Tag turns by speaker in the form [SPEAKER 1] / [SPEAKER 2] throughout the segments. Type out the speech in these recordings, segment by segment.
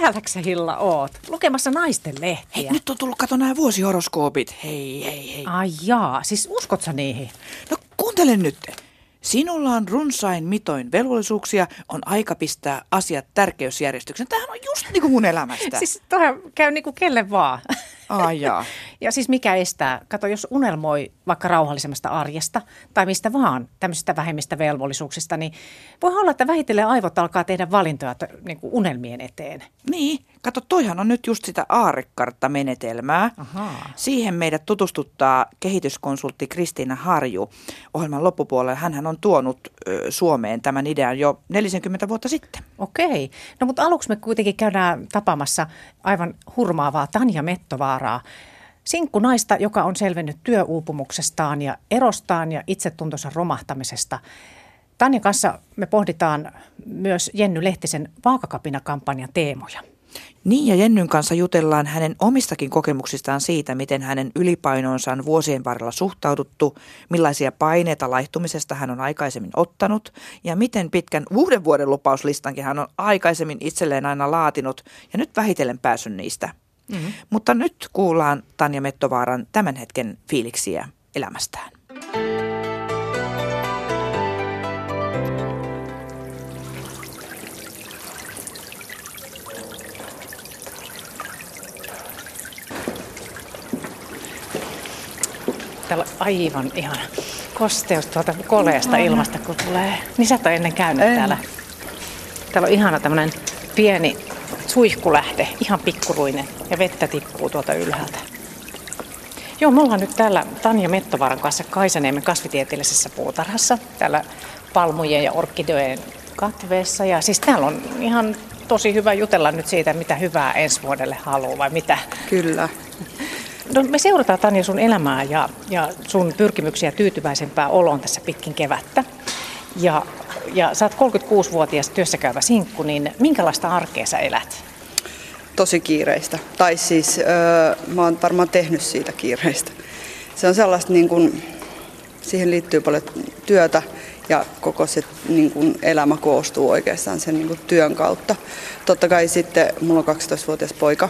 [SPEAKER 1] täälläkö sä Hilla oot? Lukemassa naisten lehtiä.
[SPEAKER 2] Hei, nyt on tullut, kato nämä vuosihoroskoopit. Hei, hei, hei.
[SPEAKER 1] Ai jaa, siis uskot sä niihin?
[SPEAKER 2] No kuuntele nyt. Sinulla on runsain mitoin velvollisuuksia, on aika pistää asiat tärkeysjärjestyksen. Tämähän on just niin kuin mun elämästä.
[SPEAKER 1] Siis toihan käy niin kuin kelle vaan.
[SPEAKER 2] Ai jaa.
[SPEAKER 1] Ja siis mikä estää, kato jos unelmoi vaikka rauhallisemmasta arjesta tai mistä vaan tämmöisistä vähemmistä velvollisuuksista, niin voi olla, että vähitellen aivot alkaa tehdä valintoja niin kuin unelmien eteen.
[SPEAKER 2] Niin, kato toihan on nyt just sitä aarekarttamenetelmää.
[SPEAKER 1] Ahaa.
[SPEAKER 2] Siihen meidät tutustuttaa kehityskonsultti Kristiina Harju. Ohjelman loppupuolella hän on tuonut ö, Suomeen tämän idean jo 40 vuotta sitten.
[SPEAKER 1] Okei. No mutta aluksi me kuitenkin käydään tapaamassa aivan hurmaavaa Tanja Mettovaaraa. Sinkku naista, joka on selvinnyt työuupumuksestaan ja erostaan ja itsetuntonsa romahtamisesta. Tanja kanssa me pohditaan myös Jenny Lehtisen Vaakakapina-kampanjan teemoja.
[SPEAKER 2] Niin ja Jennyn kanssa jutellaan hänen omistakin kokemuksistaan siitä, miten hänen ylipainoonsa on vuosien varrella suhtauduttu, millaisia paineita laihtumisesta hän on aikaisemmin ottanut ja miten pitkän uuden vuoden lupauslistankin hän on aikaisemmin itselleen aina laatinut ja nyt vähitellen päässyt niistä. Mm-hmm. Mutta nyt kuullaan Tanja Mettovaaran tämän hetken fiiliksiä elämästään.
[SPEAKER 1] Täällä on aivan ihan kosteus tuolta koleesta ilmasta, kun tulee. Niin sä et ole ennen käynyt
[SPEAKER 3] En.
[SPEAKER 1] täällä. Täällä on ihana tämmönen pieni suihkulähte, ihan pikkuruinen, ja vettä tippuu tuolta ylhäältä. Joo, me ollaan nyt täällä Tanja Mettovaaran kanssa Kaisaniemen kasvitieteellisessä puutarhassa, täällä palmujen ja orkideojen katveessa. Ja siis täällä on ihan tosi hyvä jutella nyt siitä, mitä hyvää ensi vuodelle haluaa vai mitä.
[SPEAKER 3] Kyllä.
[SPEAKER 1] No, me seurataan Tanja sun elämää ja, ja sun pyrkimyksiä tyytyväisempää oloon tässä pitkin kevättä. Ja, ja sä oot 36-vuotias työssäkäyvä sinkku, niin minkälaista arkea sä elät?
[SPEAKER 3] Tosi kiireistä. Tai siis öö, mä oon varmaan tehnyt siitä kiireistä. Se on sellaista, niin kun, siihen liittyy paljon työtä ja koko se niin kun, elämä koostuu oikeastaan sen niin kun, työn kautta. Totta kai sitten mulla on 12-vuotias poika,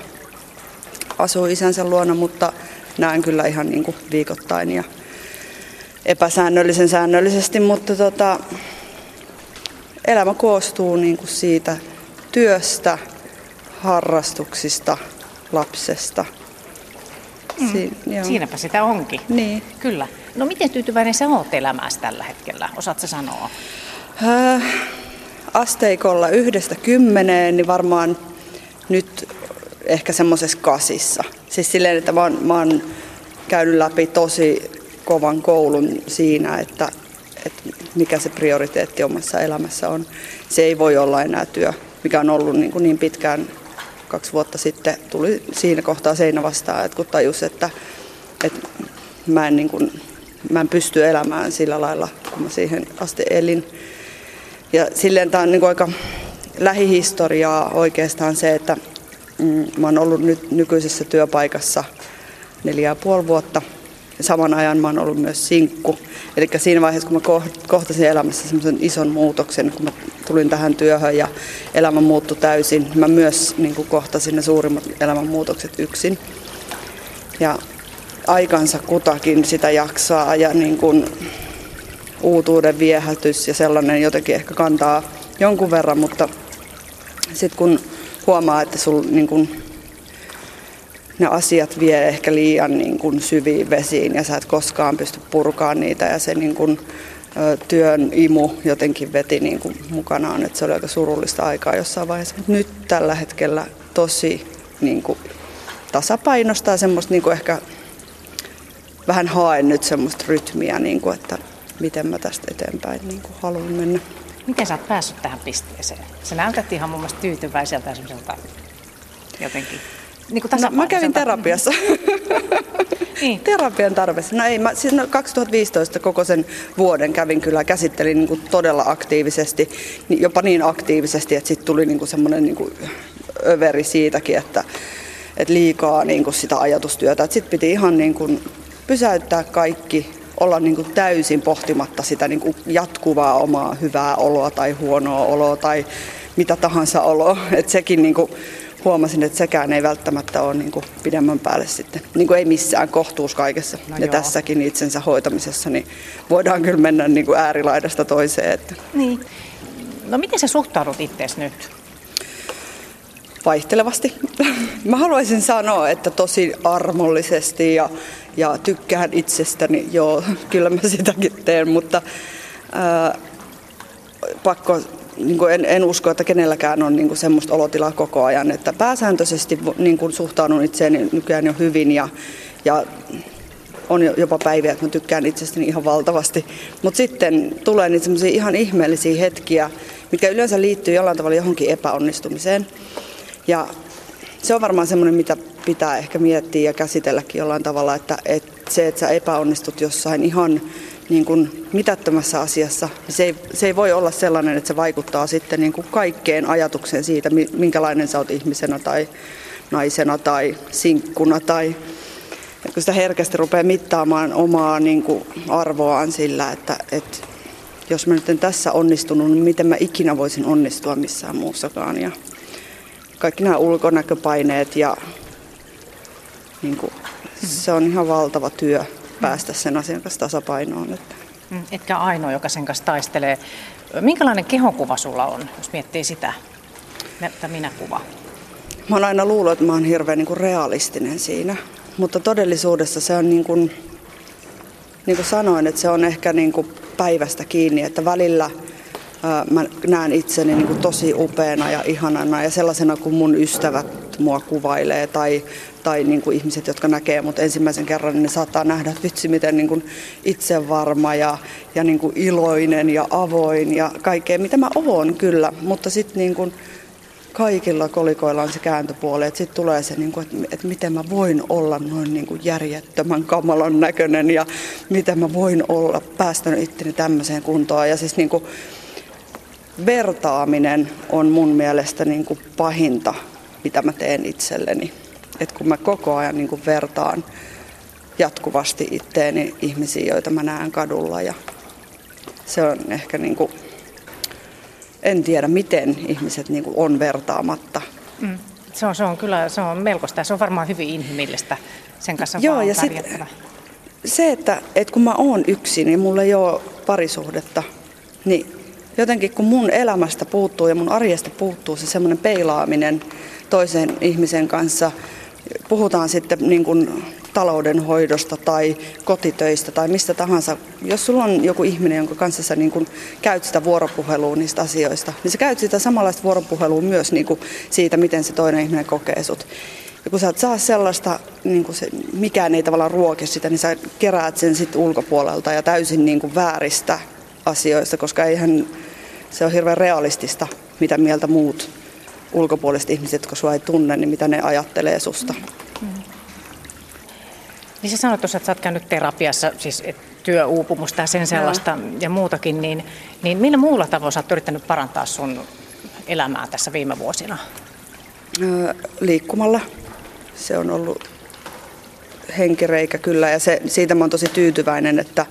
[SPEAKER 3] asuu isänsä luona, mutta näen kyllä ihan niin kuin viikoittain ja epäsäännöllisen säännöllisesti, mutta tota, elämä koostuu niin kuin siitä työstä, harrastuksista, lapsesta. Siin, joo.
[SPEAKER 1] Siinäpä sitä onkin.
[SPEAKER 3] Niin.
[SPEAKER 1] Kyllä. No miten tyytyväinen sä oot elämääsi tällä hetkellä? Osaat sä sanoa?
[SPEAKER 3] Äh, asteikolla yhdestä kymmeneen, niin varmaan nyt ehkä semmoisessa kasissa. Siis silleen, että mä oon, mä oon käynyt läpi tosi kovan koulun siinä, että, että mikä se prioriteetti omassa elämässä on. Se ei voi olla enää työ, mikä on ollut niin, kuin niin pitkään kaksi vuotta sitten. Tuli siinä kohtaa seinä vastaan, että kun tajus, että, että mä, en niin kuin, mä en pysty elämään sillä lailla, kun mä siihen asti elin. Ja silleen tämä on niin kuin aika lähihistoriaa oikeastaan se, että mm, mä oon ollut nyt nykyisessä työpaikassa neljä ja puoli vuotta. Saman ajan mä oon ollut myös sinkku. Eli siinä vaiheessa, kun mä kohtasin elämässä semmoisen ison muutoksen, kun mä tulin tähän työhön ja elämä muuttui täysin, mä myös niin kuin kohtasin ne suurimmat elämänmuutokset yksin. Ja aikansa kutakin sitä jaksaa ja niin kuin uutuuden viehätys ja sellainen jotenkin ehkä kantaa jonkun verran, mutta sitten kun huomaa, että sul, niin kun, ne asiat vie ehkä liian niin kun, syviin vesiin ja sä et koskaan pysty purkaan niitä ja se niin kun, ö, työn imu jotenkin veti niin kun, mukanaan, että se oli aika surullista aikaa jossain vaiheessa, mutta nyt tällä hetkellä tosi niin kun, tasapainosta ja semmoista niin kun, ehkä vähän haen nyt semmoista rytmiä, niin kun, että miten mä tästä eteenpäin niin kun, haluan mennä.
[SPEAKER 1] Miten sä oot päässyt tähän pisteeseen? Sä näytät ihan mun mielestä tyytyväiseltä ja jotenkin niin kuin
[SPEAKER 3] No, mä kävin terapiassa.
[SPEAKER 1] Niin.
[SPEAKER 3] Terapian tarpeessa. No ei, mä siis no 2015 koko sen vuoden kävin kyllä, käsittelin niin kuin todella aktiivisesti, niin jopa niin aktiivisesti, että sitten tuli niin kuin semmoinen niin kuin överi siitäkin, että, että liikaa niin kuin sitä ajatustyötä. Sitten piti ihan niin kuin pysäyttää kaikki, olla niin kuin täysin pohtimatta sitä niin kuin jatkuvaa omaa hyvää oloa tai huonoa oloa tai mitä tahansa oloa. Että sekin niin kuin huomasin, että sekään ei välttämättä ole niin kuin pidemmän päälle sitten. Niin kuin ei missään kohtuus kaikessa. No ja joo. tässäkin itsensä hoitamisessa niin voidaan kyllä mennä niin kuin äärilaidasta toiseen. Että.
[SPEAKER 1] Niin. No miten sä suhtaudut itseesi nyt?
[SPEAKER 3] Vaihtelevasti. Mä haluaisin sanoa, että tosi armollisesti ja, ja tykkään itsestäni. Joo, kyllä mä sitäkin teen, mutta ää, pakko niin kuin en, en usko, että kenelläkään on niin kuin semmoista olotilaa koko ajan. Että pääsääntöisesti niin kuin suhtaudun itseäni nykyään jo hyvin ja, ja on jopa päiviä, että mä tykkään itsestäni ihan valtavasti. Mutta sitten tulee niitä semmoisia ihan ihmeellisiä hetkiä, mitkä yleensä liittyy jollain tavalla johonkin epäonnistumiseen. Ja se on varmaan semmoinen, mitä pitää ehkä miettiä ja käsitelläkin jollain tavalla, että, että se, että sä epäonnistut jossain ihan niin kuin mitättömässä asiassa, niin se ei, se ei voi olla sellainen, että se vaikuttaa sitten niin kuin kaikkeen ajatukseen siitä, minkälainen sä oot ihmisenä tai naisena tai sinkkuna tai kun sitä herkästi rupeaa mittaamaan omaa niin kuin arvoaan sillä, että, että jos mä nyt en tässä onnistunut, niin miten mä ikinä voisin onnistua missään muussakaan. Ja kaikki nämä ulkonäköpaineet ja niin kuin, se on ihan valtava työ päästä sen asian kanssa tasapainoon. Että.
[SPEAKER 1] Mm, etkä ainoa, joka sen kanssa taistelee. Minkälainen kehokuva sulla on, jos miettii sitä, että minä kuva?
[SPEAKER 3] Mä oon aina luullut, että mä oon hirveän niin kuin realistinen siinä, mutta todellisuudessa se on niin kuin, niin kuin sanoin, että se on ehkä niin kuin päivästä kiinni, että välillä mä näen itseni niin kuin tosi upeana ja ihanana ja sellaisena kuin mun ystävät mua kuvailee tai, tai niin kuin ihmiset, jotka näkee mut ensimmäisen kerran, niin ne saattaa nähdä, että vitsi miten niin kuin itsevarma ja, ja niin kuin iloinen ja avoin ja kaikkea, mitä mä oon kyllä, mutta sitten niin kuin kaikilla kolikoilla on se kääntöpuoli, että sitten tulee se, niin kuin, että, että miten mä voin olla noin niin kuin järjettömän kamalan näköinen ja miten mä voin olla päästänyt itteni tämmöiseen kuntoon. Ja siis niin kuin, vertaaminen on mun mielestä niin kuin pahinta, mitä mä teen itselleni. Et kun mä koko ajan niin kuin vertaan jatkuvasti itteeni ihmisiä, joita mä näen kadulla ja se on ehkä niin kuin, en tiedä miten ihmiset niin kuin on vertaamatta. Mm.
[SPEAKER 1] Se on, se on kyllä se on melkoista ja se on varmaan hyvin inhimillistä. Sen kanssa Joo, ja sit,
[SPEAKER 3] se, että, että kun mä oon yksin niin mulla ei ole parisuhdetta, niin jotenkin kun mun elämästä puuttuu ja mun arjesta puuttuu se semmoinen peilaaminen toisen ihmisen kanssa, puhutaan sitten niin kuin taloudenhoidosta tai kotitöistä tai mistä tahansa. Jos sulla on joku ihminen, jonka kanssa sä niin kuin käyt sitä vuoropuhelua niistä asioista, niin sä käyt sitä samanlaista vuoropuhelua myös niin kuin siitä, miten se toinen ihminen kokee sut. Ja kun sä et saa sellaista, niin kuin se, mikään ei tavallaan ruoke sitä, niin sä keräät sen sitten ulkopuolelta ja täysin niin kuin vääristä asioista, koska eihän se on hirveän realistista, mitä mieltä muut ulkopuoliset ihmiset, jotka sua ei tunne, niin mitä ne ajattelee susta. Mm.
[SPEAKER 1] Niin sä sanoit tuossa, että sä oot käynyt terapiassa, siis työuupumusta ja sen sellaista ja, ja muutakin, niin, niin millä muulla tavoin sä oot yrittänyt parantaa sun elämää tässä viime vuosina?
[SPEAKER 3] Öö, liikkumalla. Se on ollut henkireikä kyllä ja se, siitä mä oon tosi tyytyväinen, että,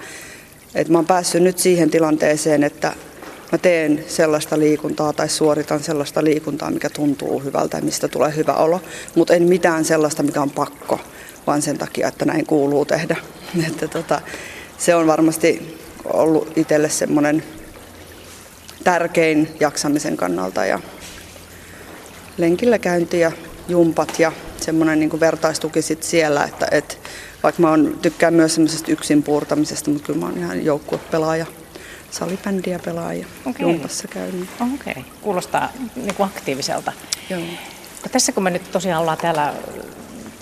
[SPEAKER 3] että mä oon päässyt nyt siihen tilanteeseen, että mä teen sellaista liikuntaa tai suoritan sellaista liikuntaa, mikä tuntuu hyvältä ja mistä tulee hyvä olo, mutta en mitään sellaista, mikä on pakko, vaan sen takia, että näin kuuluu tehdä. Että tota, se on varmasti ollut itselle semmoinen tärkein jaksamisen kannalta ja lenkillä käynti ja jumpat ja semmoinen niin vertaistuki sit siellä, että et, vaikka mä on, tykkään myös semmoisesta yksin puurtamisesta, mutta kyllä mä oon ihan joukkuepelaaja salibändiä pelaa ja okay. jumpassa käy. Niin.
[SPEAKER 1] Okei, okay. kuulostaa niin kuin aktiiviselta. Joo. No tässä kun me nyt tosiaan ollaan täällä,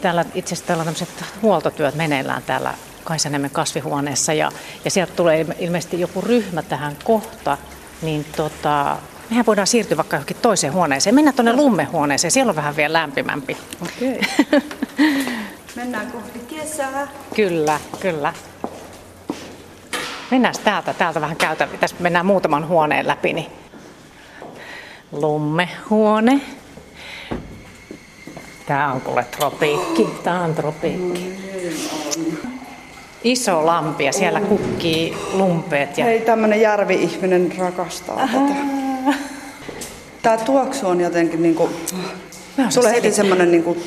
[SPEAKER 1] täällä itse asiassa täällä tämmöiset huoltotyöt meneillään täällä Kaisaniemen kasvihuoneessa ja, ja sieltä tulee ilmeisesti joku ryhmä tähän kohta, niin tota, mehän voidaan siirtyä vaikka johonkin toiseen huoneeseen. Mennään tuonne lummehuoneeseen, siellä on vähän vielä lämpimämpi.
[SPEAKER 3] Okei. Okay. Mennään kohti kesää.
[SPEAKER 1] Kyllä, kyllä. Mennään täältä, täältä vähän käytä. Tässä mennään muutaman huoneen läpi. Niin. Lummehuone. Tää on kuule tropiikki. Tää on tropiikki. Iso lampi ja siellä kukkii lumpeet. Ja...
[SPEAKER 3] Hei, tämmönen järvi-ihminen rakastaa Aha. tätä. Tää tuoksu on jotenkin niinku... Tulee heti semmoinen, niin kuin,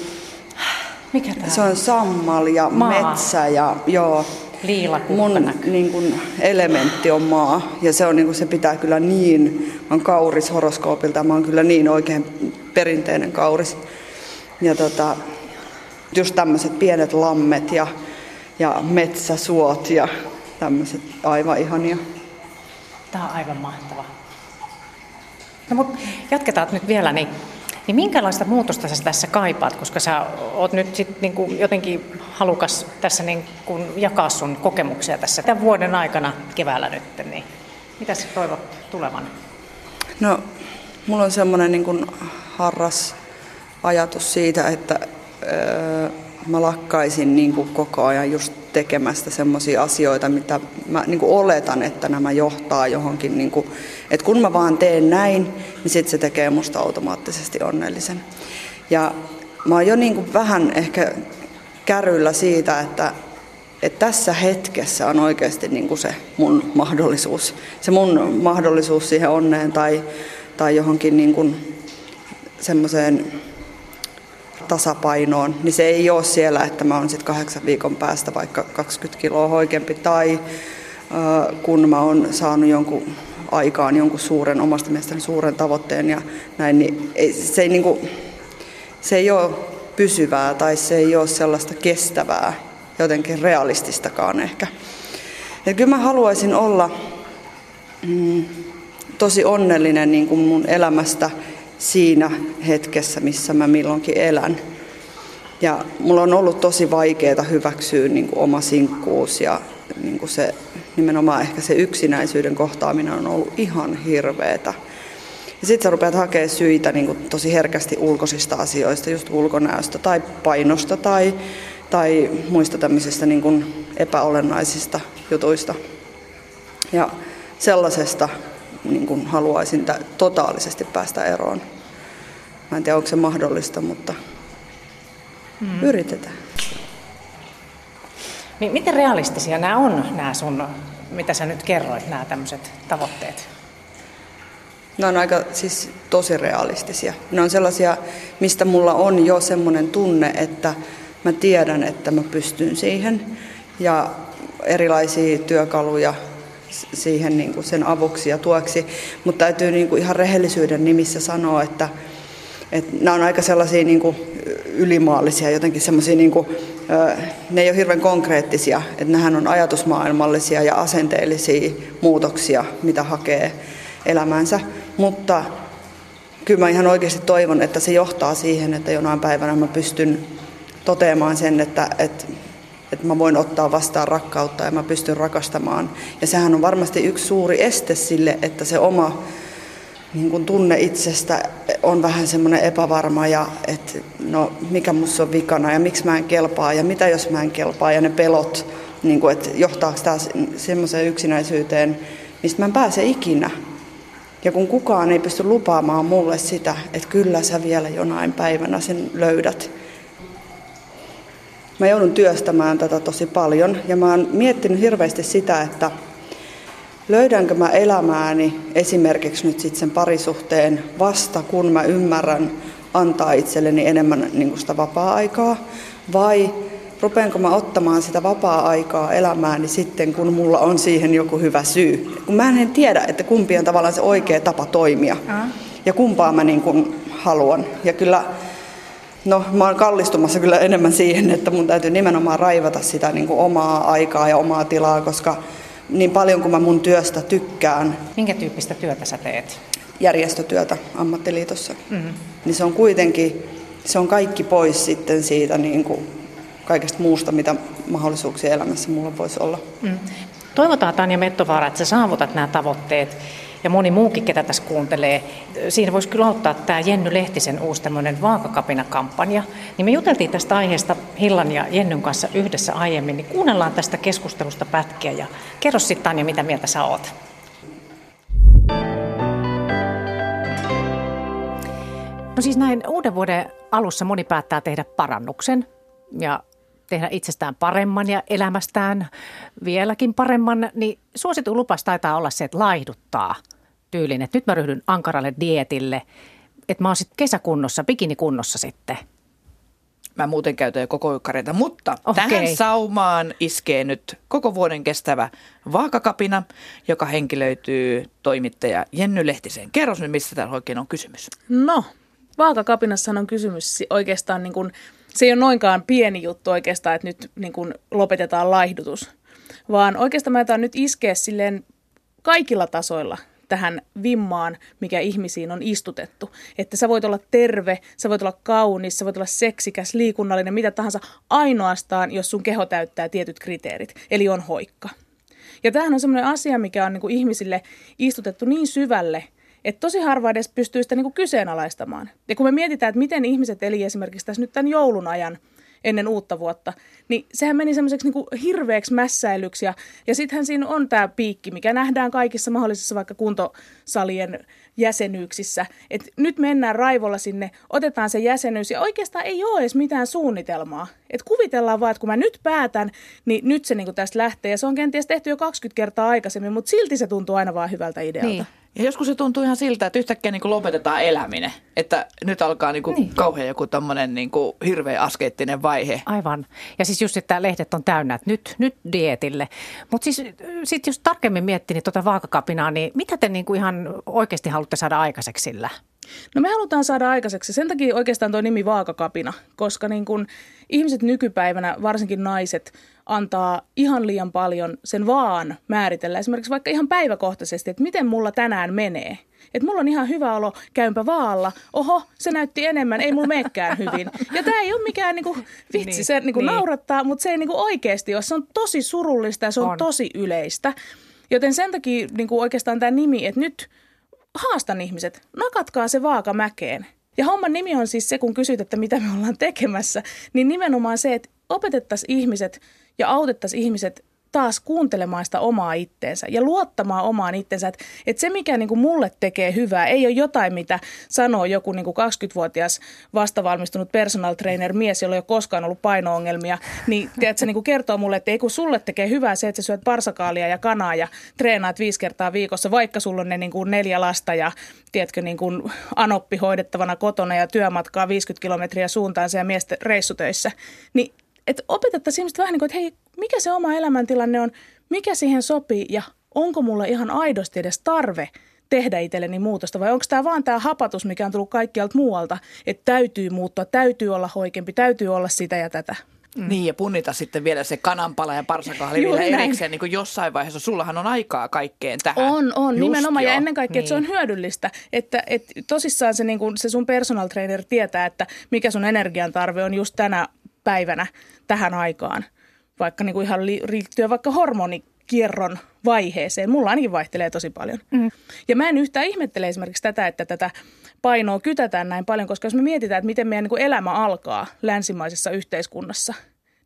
[SPEAKER 1] Mikä tää
[SPEAKER 3] se on sammal ja
[SPEAKER 1] Maa.
[SPEAKER 3] metsä ja joo.
[SPEAKER 1] Liila
[SPEAKER 3] Mun niin kuin, elementti on maa ja se, on, niin kuin, se pitää kyllä niin, mä oon kauris horoskoopilta, mä oon kyllä niin oikein perinteinen kauris. Ja tota, just tämmöiset pienet lammet ja, ja metsäsuot ja tämmöiset aivan ihania.
[SPEAKER 1] Tämä on aivan mahtava. No, mutta jatketaan nyt vielä, niin, niin minkälaista muutosta sä tässä kaipaat, koska sä oot nyt sit niin kuin jotenkin halukas tässä niin kuin jakaa sun kokemuksia tässä tämän vuoden aikana keväällä nyt, niin mitä sä toivot tulevan?
[SPEAKER 3] No, mulla on semmoinen niin kuin harras ajatus siitä, että öö, mä lakkaisin niin kuin koko ajan just tekemästä semmoisia asioita, mitä mä niin kuin oletan, että nämä johtaa johonkin. Niin kuin, että kun mä vaan teen näin, niin sitten se tekee musta automaattisesti onnellisen. Ja mä oon jo niin kuin vähän ehkä kärryllä siitä, että, että tässä hetkessä on oikeasti niin kuin se mun mahdollisuus. Se mun mahdollisuus siihen onneen tai, tai johonkin niin kuin semmoiseen tasapainoon, niin se ei ole siellä, että mä oon sitten kahdeksan viikon päästä vaikka 20 kiloa hoikempi tai kun mä oon saanut jonkun aikaan jonkun suuren, omasta mielestäni suuren tavoitteen ja näin, niin ei, se, ei, niin kuin, se ei ole pysyvää tai se ei ole sellaista kestävää, jotenkin realististakaan ehkä. Et kyllä mä haluaisin olla mm, tosi onnellinen niin kuin mun elämästä siinä hetkessä, missä mä milloinkin elän. Ja mulla on ollut tosi vaikeaa hyväksyä niin kuin oma sinkkuus ja niin kuin se, nimenomaan ehkä se yksinäisyyden kohtaaminen on ollut ihan hirveetä. Ja sitten sä rupeat hakemaan syitä niin kuin tosi herkästi ulkoisista asioista, just ulkonäöstä tai painosta tai, tai muista tämmöisistä niin kuin epäolennaisista jutuista. Ja sellaisesta niin kuin haluaisin tä- totaalisesti päästä eroon. Mä en tiedä, onko se mahdollista, mutta mm. yritetään.
[SPEAKER 1] Niin miten realistisia nämä on, nämä sun, mitä sä nyt kerroit, nämä tämmöiset tavoitteet?
[SPEAKER 3] Ne on aika siis tosi realistisia. Ne on sellaisia, mistä mulla on jo semmoinen tunne, että mä tiedän, että mä pystyn siihen. Ja erilaisia työkaluja siihen niin kuin sen avuksi ja tueksi. Mutta täytyy niin kuin ihan rehellisyyden nimissä sanoa, että, että nämä on aika sellaisia niin kuin ylimaallisia, jotenkin semmoisia, niin kuin, ne ei ole hirveän konkreettisia, että nämähän on ajatusmaailmallisia ja asenteellisia muutoksia, mitä hakee elämäänsä, mutta kyllä mä ihan oikeasti toivon, että se johtaa siihen, että jonain päivänä mä pystyn toteamaan sen, että, että, että mä voin ottaa vastaan rakkautta ja mä pystyn rakastamaan. Ja sehän on varmasti yksi suuri este sille, että se oma niin kun tunne itsestä on vähän semmoinen epävarma ja että no mikä musta on vikana ja miksi mä en kelpaa ja mitä jos mä en kelpaa ja ne pelot, niin kun, että johtaako tämä semmoiseen yksinäisyyteen, mistä mä en pääse ikinä. Ja kun kukaan ei pysty lupaamaan mulle sitä, että kyllä sä vielä jonain päivänä sen löydät. Mä joudun työstämään tätä tosi paljon ja mä oon miettinyt hirveästi sitä, että löydänkö mä elämääni esimerkiksi nyt sitten sen parisuhteen vasta, kun mä ymmärrän antaa itselleni enemmän niin sitä vapaa-aikaa, vai rupeanko mä ottamaan sitä vapaa-aikaa elämääni sitten, kun mulla on siihen joku hyvä syy. Kun mä en tiedä, että kumpi on tavallaan se oikea tapa toimia ja kumpaa mä niin kuin haluan. Ja kyllä, no mä oon kallistumassa kyllä enemmän siihen, että mun täytyy nimenomaan raivata sitä niin kuin omaa aikaa ja omaa tilaa, koska niin paljon kuin mä mun työstä tykkään.
[SPEAKER 1] Minkä tyyppistä työtä sä teet?
[SPEAKER 3] Järjestötyötä ammattiliitossa. Mm-hmm. Niin se on kuitenkin, se on kaikki pois sitten siitä niin kuin kaikesta muusta, mitä mahdollisuuksia elämässä mulla voisi olla. Mm.
[SPEAKER 1] Toivotaan Tanja Mettovaara, että sä saavutat nämä tavoitteet ja moni muukin, ketä tässä kuuntelee. Siinä voisi kyllä auttaa tämä Jenny Lehtisen uusi tämmöinen vaakakapina-kampanja. Niin me juteltiin tästä aiheesta Hillan ja Jennyn kanssa yhdessä aiemmin, niin kuunnellaan tästä keskustelusta pätkiä ja kerro sitten Tanja, mitä mieltä sä oot. No siis näin uuden vuoden alussa moni päättää tehdä parannuksen ja tehdä itsestään paremman ja elämästään vieläkin paremman, niin suosituin lupas taitaa olla se, että laihduttaa tyylin, että nyt mä ryhdyn ankaralle dietille. että mä oon sitten kesäkunnossa, bikinikunnossa sitten.
[SPEAKER 2] Mä muuten käytän jo koko ykkareita, mutta
[SPEAKER 1] Okei.
[SPEAKER 2] tähän saumaan iskee nyt koko vuoden kestävä vaakakapina, joka henkilöityy toimittaja Jenny Lehtisen. Kerros nyt, mistä täällä oikein on kysymys.
[SPEAKER 4] No, vaakakapinassahan on kysymys si- oikeastaan, niin kuin, se ei ole noinkaan pieni juttu oikeastaan, että nyt niin kuin, lopetetaan laihdutus, vaan oikeastaan mä jätän nyt iskeä silleen kaikilla tasoilla tähän vimmaan, mikä ihmisiin on istutettu. Että sä voit olla terve, sä voit olla kaunis, sä voit olla seksikäs, liikunnallinen, mitä tahansa, ainoastaan, jos sun keho täyttää tietyt kriteerit, eli on hoikka. Ja tämähän on semmoinen asia, mikä on niin kuin ihmisille istutettu niin syvälle, että tosi harva edes pystyy sitä niin kuin kyseenalaistamaan. Ja kun me mietitään, että miten ihmiset eli esimerkiksi tässä nyt tämän joulun ajan ennen uutta vuotta, niin sehän meni semmoiseksi niin hirveäksi mässäilyksi. Ja, ja sittenhän siinä on tämä piikki, mikä nähdään kaikissa mahdollisissa vaikka kuntosalien jäsenyyksissä. Et nyt mennään raivolla sinne, otetaan se jäsenyys ja oikeastaan ei ole edes mitään suunnitelmaa. Et kuvitellaan vaan, että kun mä nyt päätän, niin nyt se niin tästä lähtee. Ja se on kenties tehty jo 20 kertaa aikaisemmin, mutta silti se tuntuu aina vaan hyvältä idealta.
[SPEAKER 1] Niin.
[SPEAKER 2] Ja joskus se tuntuu ihan siltä, että yhtäkkiä niin kuin lopetetaan eläminen. Että nyt alkaa niin kuin niin. kauhean joku tämmöinen niin kuin hirveä askeettinen vaihe.
[SPEAKER 1] Aivan. Ja siis just, että lehdet on täynnä, että nyt, nyt dietille. Mutta siis sit jos tarkemmin miettii niin tuota vaakakapinaa, niin mitä te niinku ihan oikeasti haluatte saada aikaiseksi sillä?
[SPEAKER 4] No me halutaan saada aikaiseksi. Sen takia oikeastaan tuo nimi vaakakapina, koska niin kun ihmiset nykypäivänä, varsinkin naiset, antaa ihan liian paljon sen vaan määritellä. Esimerkiksi vaikka ihan päiväkohtaisesti, että miten mulla tänään menee. Että mulla on ihan hyvä olo, käympä vaalla. Oho, se näytti enemmän, ei mulla meekään hyvin. Ja tämä ei ole mikään niinku, vitsi,
[SPEAKER 1] Niin,
[SPEAKER 4] se niinku
[SPEAKER 1] niin.
[SPEAKER 4] naurattaa, mutta se ei niinku oikeasti ole. Se on tosi surullista ja se on,
[SPEAKER 1] On.
[SPEAKER 4] on. tosi yleistä. Joten sen takia niinku oikeastaan tämä nimi, että nyt haastan ihmiset, nakatkaa se vaaka mäkeen. Ja homman nimi on siis se, kun kysyt, että mitä me ollaan tekemässä, niin nimenomaan se, että opetettaisiin ihmiset ja autettaisiin ihmiset taas kuuntelemaan sitä omaa itteensä ja luottamaan omaan itteensä. Että et se, mikä niinku mulle tekee hyvää, ei ole jotain, mitä sanoo joku niinku 20-vuotias vastavalmistunut personal trainer mies, jolla ei ole koskaan ollut paino-ongelmia, niin tiedätkö, niinku kertoo mulle, että ei kun sulle tekee hyvää se, että sä syöt parsakaalia ja kanaa ja treenaat viisi kertaa viikossa, vaikka sulla on ne niinku neljä lasta ja tiedätkö, niinku anoppi hoidettavana kotona ja työmatkaa 50 kilometriä suuntaansa ja miesten reissutöissä, niin että opetettaisiin ihmiset vähän niin kuin, että hei, mikä se oma elämäntilanne on, mikä siihen sopii ja onko mulla ihan aidosti edes tarve tehdä itselleni muutosta vai onko tämä vaan tämä hapatus, mikä on tullut kaikkialta muualta, että täytyy muuttua, täytyy olla hoikempi, täytyy olla sitä ja tätä.
[SPEAKER 2] Mm. Niin, ja punnita sitten vielä se kananpala ja parsakahli vielä
[SPEAKER 4] näin.
[SPEAKER 2] erikseen niin kuin jossain vaiheessa. Sullahan on aikaa kaikkeen tähän.
[SPEAKER 4] On, on,
[SPEAKER 2] Just
[SPEAKER 4] nimenomaan ja
[SPEAKER 2] joo.
[SPEAKER 4] ennen kaikkea, että se on hyödyllistä, että, että tosissaan se, niin kuin, se sun personal trainer tietää, että mikä sun energiantarve on just tänä päivänä tähän aikaan, vaikka niin kuin ihan li- liittyen vaikka hormonikierron vaiheeseen. Mulla ainakin vaihtelee tosi paljon. Mm. Ja mä en yhtään ihmettele esimerkiksi tätä, että tätä painoa kytätään näin paljon, koska jos me mietitään, että miten meidän niin kuin elämä alkaa länsimaisessa yhteiskunnassa,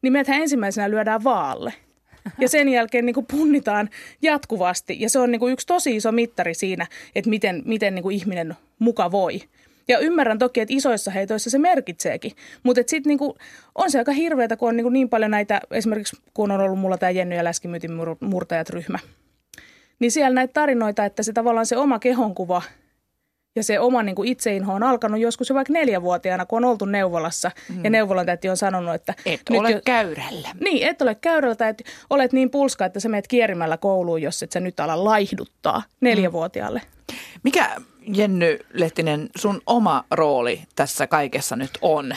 [SPEAKER 4] niin meidäthän ensimmäisenä lyödään vaalle. Ja sen jälkeen niin kuin punnitaan jatkuvasti. Ja se on niin kuin yksi tosi iso mittari siinä, että miten, miten niin kuin ihminen muka voi. Ja ymmärrän toki, että isoissa heitoissa se merkitseekin. Mutta sitten niinku, on se aika hirveätä, kun on niinku niin paljon näitä, esimerkiksi kun on ollut mulla tämä Jenny ja Läskimyytin mur- murtajat ryhmä. Niin siellä näitä tarinoita, että se tavallaan se oma kehonkuva ja se oma niin kuin itseinho on alkanut joskus jo vaikka neljävuotiaana, kun on oltu neuvolassa. Mm. Ja neuvolan täti on sanonut, että...
[SPEAKER 2] Et
[SPEAKER 4] nyt
[SPEAKER 2] ole
[SPEAKER 4] jo-
[SPEAKER 2] käyrällä.
[SPEAKER 4] niin, et ole käyrällä tai et olet niin pulska, että sä meet kierimällä kouluun, jos et sä nyt ala laihduttaa neljävuotiaalle.
[SPEAKER 2] Mikä, Jenny Lehtinen, sun oma rooli tässä kaikessa nyt on?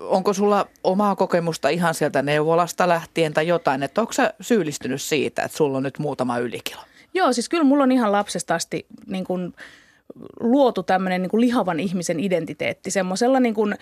[SPEAKER 2] Onko sulla omaa kokemusta ihan sieltä neuvolasta lähtien tai jotain, että onko sä syyllistynyt siitä, että sulla on nyt muutama ylikilo?
[SPEAKER 4] Joo, siis kyllä mulla on ihan lapsesta asti niin kuin, luotu tämmöinen niin lihavan ihmisen identiteetti. Semmoisella niin kuin,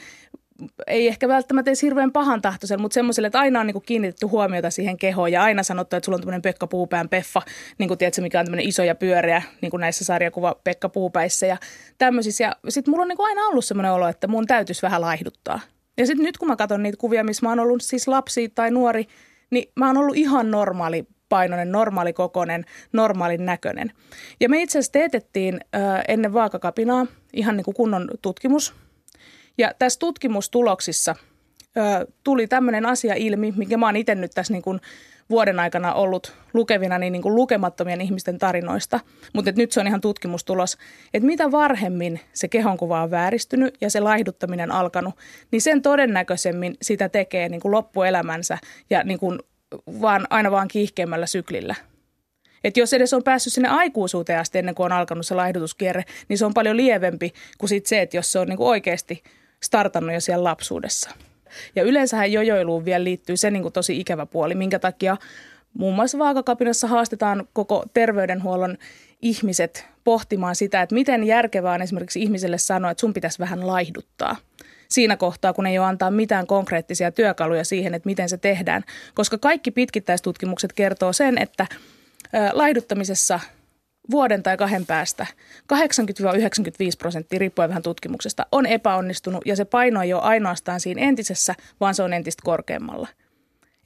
[SPEAKER 4] ei ehkä välttämättä edes hirveän pahan tahtoisella, mutta semmoiselle, että aina on niin kiinnitetty huomiota siihen kehoon ja aina sanottu, että sulla on tämmöinen Pekka Puupään peffa, niin kuin tiedätkö, mikä on tämmöinen iso ja pyöreä, niin kuin näissä sarjakuva Pekka Puupäissä ja tämmöisissä. Ja sitten mulla on niin aina ollut semmoinen olo, että mun täytyisi vähän laihduttaa. Ja sitten nyt kun mä katson niitä kuvia, missä mä oon ollut siis lapsi tai nuori, niin mä oon ollut ihan normaali painoinen, normaali kokoinen, normaalin näköinen. Ja me itse asiassa teetettiin ö, ennen vaakakapinaa ihan niin kuin kunnon tutkimus. Ja tässä tutkimustuloksissa ö, tuli tämmöinen asia ilmi, minkä mä oon itse nyt tässä niin kuin vuoden aikana ollut lukevina niin, niin kuin lukemattomien ihmisten tarinoista, mutta nyt se on ihan tutkimustulos, että mitä varhemmin se kehonkuva on vääristynyt ja se laihduttaminen alkanut, niin sen todennäköisemmin sitä tekee niin kuin loppuelämänsä ja niin kuin vaan, aina vaan kiihkeämmällä syklillä. Et jos edes on päässyt sinne aikuisuuteen asti ennen kuin on alkanut se laihdutuskierre, niin se on paljon lievempi kuin sit se, että jos se on niin kuin oikeasti startannut jo siellä lapsuudessa. Ja yleensähän jojoiluun vielä liittyy se niin kuin tosi ikävä puoli, minkä takia muun muassa vaakakapinassa haastetaan koko terveydenhuollon ihmiset pohtimaan sitä, että miten järkevää on esimerkiksi ihmiselle sanoa, että sun pitäisi vähän laihduttaa siinä kohtaa, kun ei ole antaa mitään konkreettisia työkaluja siihen, että miten se tehdään. Koska kaikki pitkittäistutkimukset kertoo sen, että laihduttamisessa vuoden tai kahden päästä 80-95 prosenttia, riippuen vähän tutkimuksesta, on epäonnistunut ja se paino ei ole ainoastaan siinä entisessä, vaan se on entistä korkeammalla.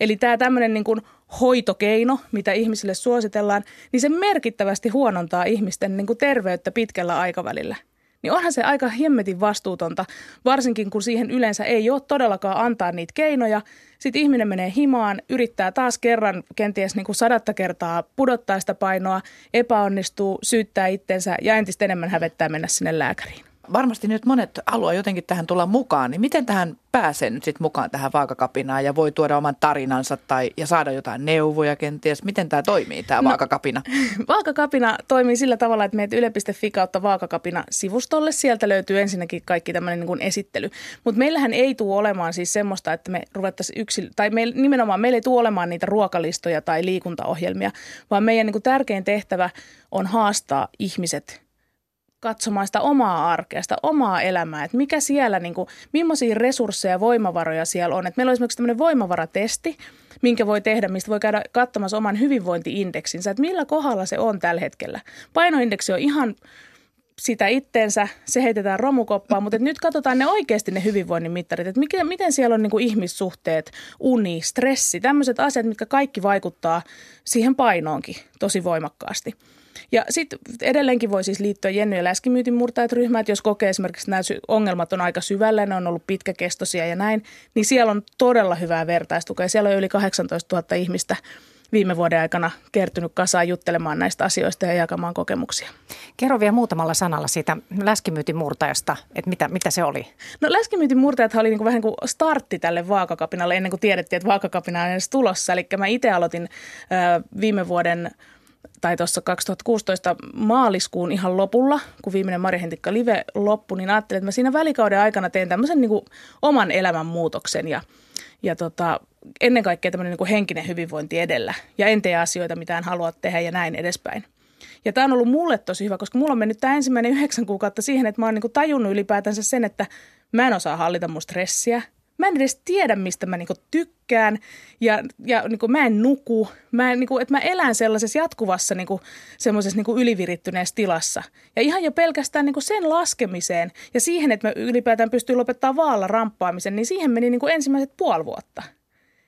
[SPEAKER 4] Eli tämä tämmöinen niin kuin hoitokeino, mitä ihmisille suositellaan, niin se merkittävästi huonontaa ihmisten niin kuin terveyttä pitkällä aikavälillä – niin onhan se aika hemmetin vastuutonta, varsinkin kun siihen yleensä ei ole todellakaan antaa niitä keinoja. Sitten ihminen menee himaan, yrittää taas kerran kenties niin kuin sadatta kertaa pudottaa sitä painoa, epäonnistuu, syyttää itsensä ja entistä enemmän hävettää mennä sinne lääkäriin
[SPEAKER 2] varmasti nyt monet haluaa jotenkin tähän tulla mukaan, niin miten tähän pääsee nyt sitten mukaan tähän vaakakapinaan ja voi tuoda oman tarinansa tai ja saada jotain neuvoja kenties? Miten tämä toimii, tämä no, vaakakapina?
[SPEAKER 4] Vaakakapina toimii sillä tavalla, että meet yle.fi kautta vaakakapina sivustolle. Sieltä löytyy ensinnäkin kaikki tämmöinen niin esittely. Mutta meillähän ei tule olemaan siis semmoista, että me ruvettaisiin yksi, tai me, nimenomaan meillä ei tule olemaan niitä ruokalistoja tai liikuntaohjelmia, vaan meidän niin kuin tärkein tehtävä on haastaa ihmiset – katsomaan sitä omaa arkea, sitä omaa elämää, että mikä siellä, niin kuin, millaisia resursseja ja voimavaroja siellä on. Että meillä on esimerkiksi tämmöinen voimavaratesti, minkä voi tehdä, mistä voi käydä katsomassa oman hyvinvointiindeksinsä, että millä kohdalla se on tällä hetkellä. Painoindeksi on ihan sitä itteensä, se heitetään romukoppaan, mutta nyt katsotaan ne oikeasti ne hyvinvoinnin mittarit, että mikä, miten siellä on niin kuin ihmissuhteet, uni, stressi, tämmöiset asiat, mitkä kaikki vaikuttaa siihen painoonkin tosi voimakkaasti. Ja sitten edelleenkin voi siis liittyä Jenny ja läskimyytin murtajat ryhmään, että jos kokee esimerkiksi, että nämä ongelmat on aika syvällä, ne on ollut pitkäkestoisia ja näin, niin siellä on todella hyvää vertaistukea. Siellä on yli 18 000 ihmistä viime vuoden aikana kertynyt kasaan juttelemaan näistä asioista ja jakamaan kokemuksia.
[SPEAKER 1] Kerro vielä muutamalla sanalla siitä läskimyytin murtajasta, että mitä, mitä se oli?
[SPEAKER 4] No läskimyytin murtajat oli niin kuin vähän kuin startti tälle vaakakapinalle ennen kuin tiedettiin, että vaakakapina on edes tulossa. Eli mä itse aloitin ö, viime vuoden tai tuossa 2016 maaliskuun ihan lopulla, kun viimeinen Marja Hentikka Live loppui, niin ajattelin, että mä siinä välikauden aikana teen tämmöisen niin kuin oman elämän muutoksen ja, ja tota, ennen kaikkea tämmöinen niin kuin henkinen hyvinvointi edellä ja en tee asioita, mitä en halua tehdä ja näin edespäin. Ja tämä on ollut mulle tosi hyvä, koska mulla on mennyt tämä ensimmäinen yhdeksän kuukautta siihen, että mä oon niin kuin tajunnut ylipäätänsä sen, että mä en osaa hallita mun stressiä – mä en edes tiedä, mistä mä niinku tykkään ja, ja niinku mä en nuku. Mä en, niinku, että mä elän sellaisessa jatkuvassa niinku, semmoisessa niinku ylivirittyneessä tilassa. Ja ihan jo pelkästään niinku sen laskemiseen ja siihen, että mä ylipäätään pystyn lopettaa vaalla ramppaamisen, niin siihen meni niinku ensimmäiset puoli vuotta.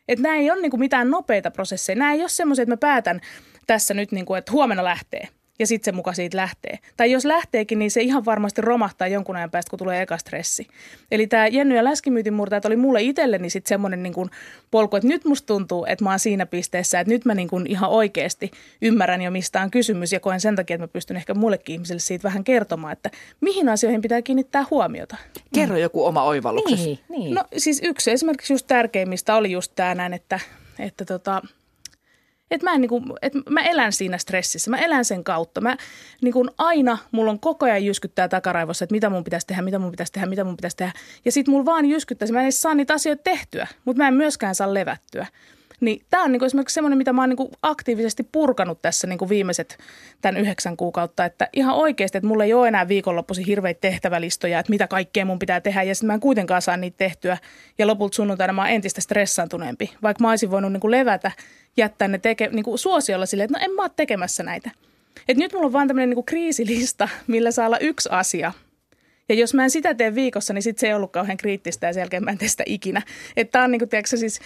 [SPEAKER 4] Että nämä ei ole niinku mitään nopeita prosesseja. Nämä ei ole semmoisia, että mä päätän tässä nyt, niinku, että huomenna lähtee – ja sitten se muka siitä lähtee. Tai jos lähteekin, niin se ihan varmasti romahtaa jonkun ajan päästä, kun tulee eka stressi. Eli tämä Jenny ja läskimyytin murtajat oli mulle itselleni sitten semmoinen niin polku, että nyt musta tuntuu, että mä oon siinä pisteessä, että nyt mä niin kuin ihan oikeasti ymmärrän jo mistä on kysymys ja koen sen takia, että mä pystyn ehkä muullekin ihmiselle siitä vähän kertomaan, että mihin asioihin pitää kiinnittää huomiota.
[SPEAKER 2] Kerro joku oma oivalluksesi.
[SPEAKER 1] Niin, niin.
[SPEAKER 4] No siis yksi esimerkiksi just tärkeimmistä oli just tämä näin, että, että tota, että mä, en, niin kuin, että mä elän siinä stressissä, mä elän sen kautta. Mä niin kuin aina, mulla on koko ajan jyskyttää takaraivossa, että mitä mun pitäisi tehdä, mitä mun pitäisi tehdä, mitä mun pitäisi tehdä. Ja sit mulla vaan jyskyttää, mä en edes saa niitä asioita tehtyä, mutta mä en myöskään saa levättyä. Niin tämä on niinku esimerkiksi semmoinen, mitä mä oon niinku aktiivisesti purkanut tässä niinku viimeiset tämän yhdeksän kuukautta. Että ihan oikeasti, että mulla ei ole enää viikonloppuisin hirveitä tehtävälistoja, että mitä kaikkea mun pitää tehdä. Ja sitten mä en kuitenkaan saa niitä tehtyä. Ja lopulta sunnuntaina mä oon entistä stressantuneempi. Vaikka mä olisin voinut niinku levätä, jättää ne teke, niinku suosiolla silleen, että no en mä ole tekemässä näitä. Et nyt mulla on vaan tämmöinen niinku kriisilista, millä saa olla yksi asia – ja jos mä en sitä tee viikossa, niin sit se ei ollut kauhean kriittistä ja sen jälkeen mä en tee sitä ikinä. Että tää on niinku, tiedätkö, siis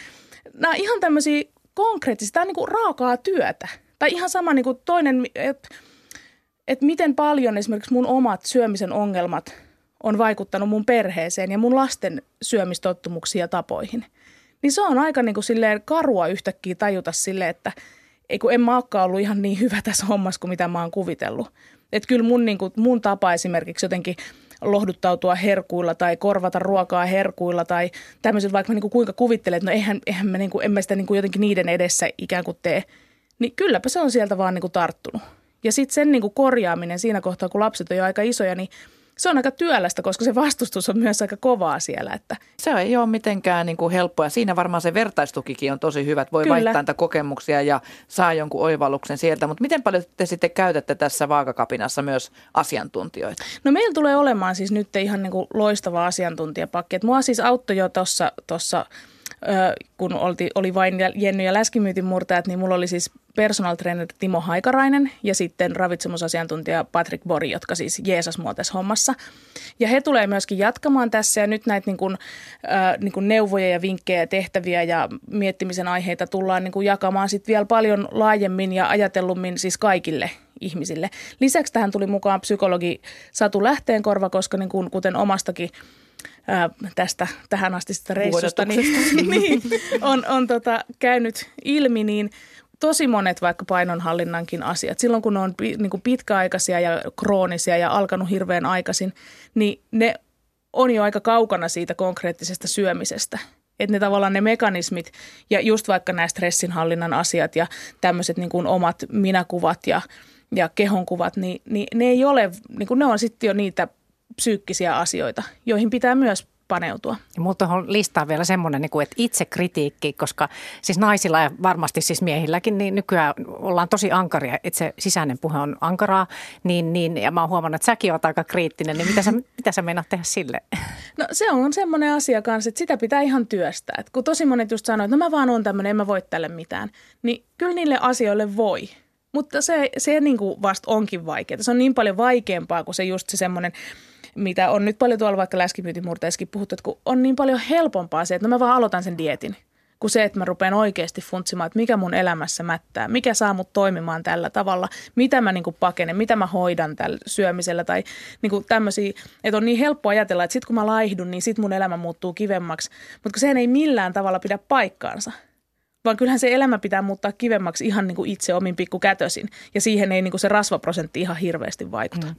[SPEAKER 4] nämä ihan tämmöisiä konkreettisia, tämä on niin kuin raakaa työtä. Tai ihan sama niin kuin toinen, että et miten paljon esimerkiksi mun omat syömisen ongelmat on vaikuttanut mun perheeseen ja mun lasten syömistottumuksiin ja tapoihin. Niin se on aika niin kuin silleen karua yhtäkkiä tajuta sille, että ei kun en mä olekaan ollut ihan niin hyvä tässä hommassa kuin mitä mä oon kuvitellut. Että kyllä mun, niin kuin, mun tapa esimerkiksi jotenkin lohduttautua herkuilla tai korvata ruokaa herkuilla tai tämmöiset, vaikka mä niin kuin kuinka kuvittelen, että no eihän, eihän mä, niin kuin, en mä sitä niin kuin jotenkin niiden edessä ikään kuin tee. Niin kylläpä se on sieltä vaan niin kuin tarttunut. Ja sitten sen niin kuin korjaaminen siinä kohtaa, kun lapset on jo aika isoja, niin se on aika työlästä, koska se vastustus on myös aika kovaa siellä. Että.
[SPEAKER 2] Se ei ole mitenkään niin kuin helppoa. Siinä varmaan se vertaistukikin on tosi hyvä, että voi Kyllä. vaihtaa niitä kokemuksia ja saa jonkun oivalluksen sieltä. Mutta miten paljon te sitten käytätte tässä vaakakapinassa myös asiantuntijoita?
[SPEAKER 4] No meillä tulee olemaan siis nyt ihan niin kuin loistava asiantuntijapakki. Et mua siis auttoi jo tuossa kun olti, oli vain Jenny ja läskimyytin murtajat, niin mulla oli siis personal trainer Timo Haikarainen ja sitten ravitsemusasiantuntija Patrick Bori, jotka siis jeesas mua tässä hommassa. Ja he tulee myöskin jatkamaan tässä ja nyt näitä niin kuin, äh, niin kuin neuvoja ja vinkkejä, tehtäviä ja miettimisen aiheita tullaan niin kuin jakamaan sitten vielä paljon laajemmin ja ajatellummin siis kaikille ihmisille. Lisäksi tähän tuli mukaan psykologi Satu Lähteenkorva, koska niin kuin, kuten omastakin ää, tästä tähän asti sitä reissusta niin, niin, on, on tota, käynyt ilmi, niin tosi monet vaikka painonhallinnankin asiat, silloin kun ne on niin kuin pitkäaikaisia ja kroonisia ja alkanut hirveän aikaisin, niin ne on jo aika kaukana siitä konkreettisesta syömisestä. Että ne tavallaan ne mekanismit ja just vaikka nämä stressinhallinnan asiat ja tämmöiset niin kuin omat minäkuvat ja, ja kehonkuvat, niin, niin ne ei ole, niin kuin ne on sitten jo niitä psyykkisiä asioita, joihin pitää myös paneutua.
[SPEAKER 1] Ja mutta on listaa vielä semmoinen, niin kuin, että itse kritiikki, koska siis naisilla ja varmasti siis miehilläkin, niin nykyään ollaan tosi ankaria, että se sisäinen puhe on ankaraa, niin, niin ja mä oon huomannut, että säkin oot aika kriittinen, niin mitä sä, mitä sä meinaat tehdä sille?
[SPEAKER 4] No se on semmoinen asia kanssa, että sitä pitää ihan työstää. että kun tosi monet just sanoo, että no mä vaan oon tämmöinen, en mä voi tälle mitään, niin kyllä niille asioille voi. Mutta se, se niin kuin vasta onkin vaikeaa. Se on niin paljon vaikeampaa kuin se just se semmoinen mitä on nyt paljon tuolla vaikka läskimyytimurteissakin puhuttu, että kun on niin paljon helpompaa se, että no mä vaan aloitan sen dietin, kuin se, että mä rupean oikeasti funtsimaan, että mikä mun elämässä mättää, mikä saa mut toimimaan tällä tavalla, mitä mä niinku pakenen, mitä mä hoidan tällä syömisellä tai niinku tämmöisiä, että on niin helppo ajatella, että sit kun mä laihdun, niin sit mun elämä muuttuu kivemmaksi, mutta sehän ei millään tavalla pidä paikkaansa vaan kyllähän se elämä pitää muuttaa kivemmaksi ihan niin kuin itse omin pikkukätösin. Ja siihen ei niin kuin se rasvaprosentti ihan hirveästi vaikuta. Mm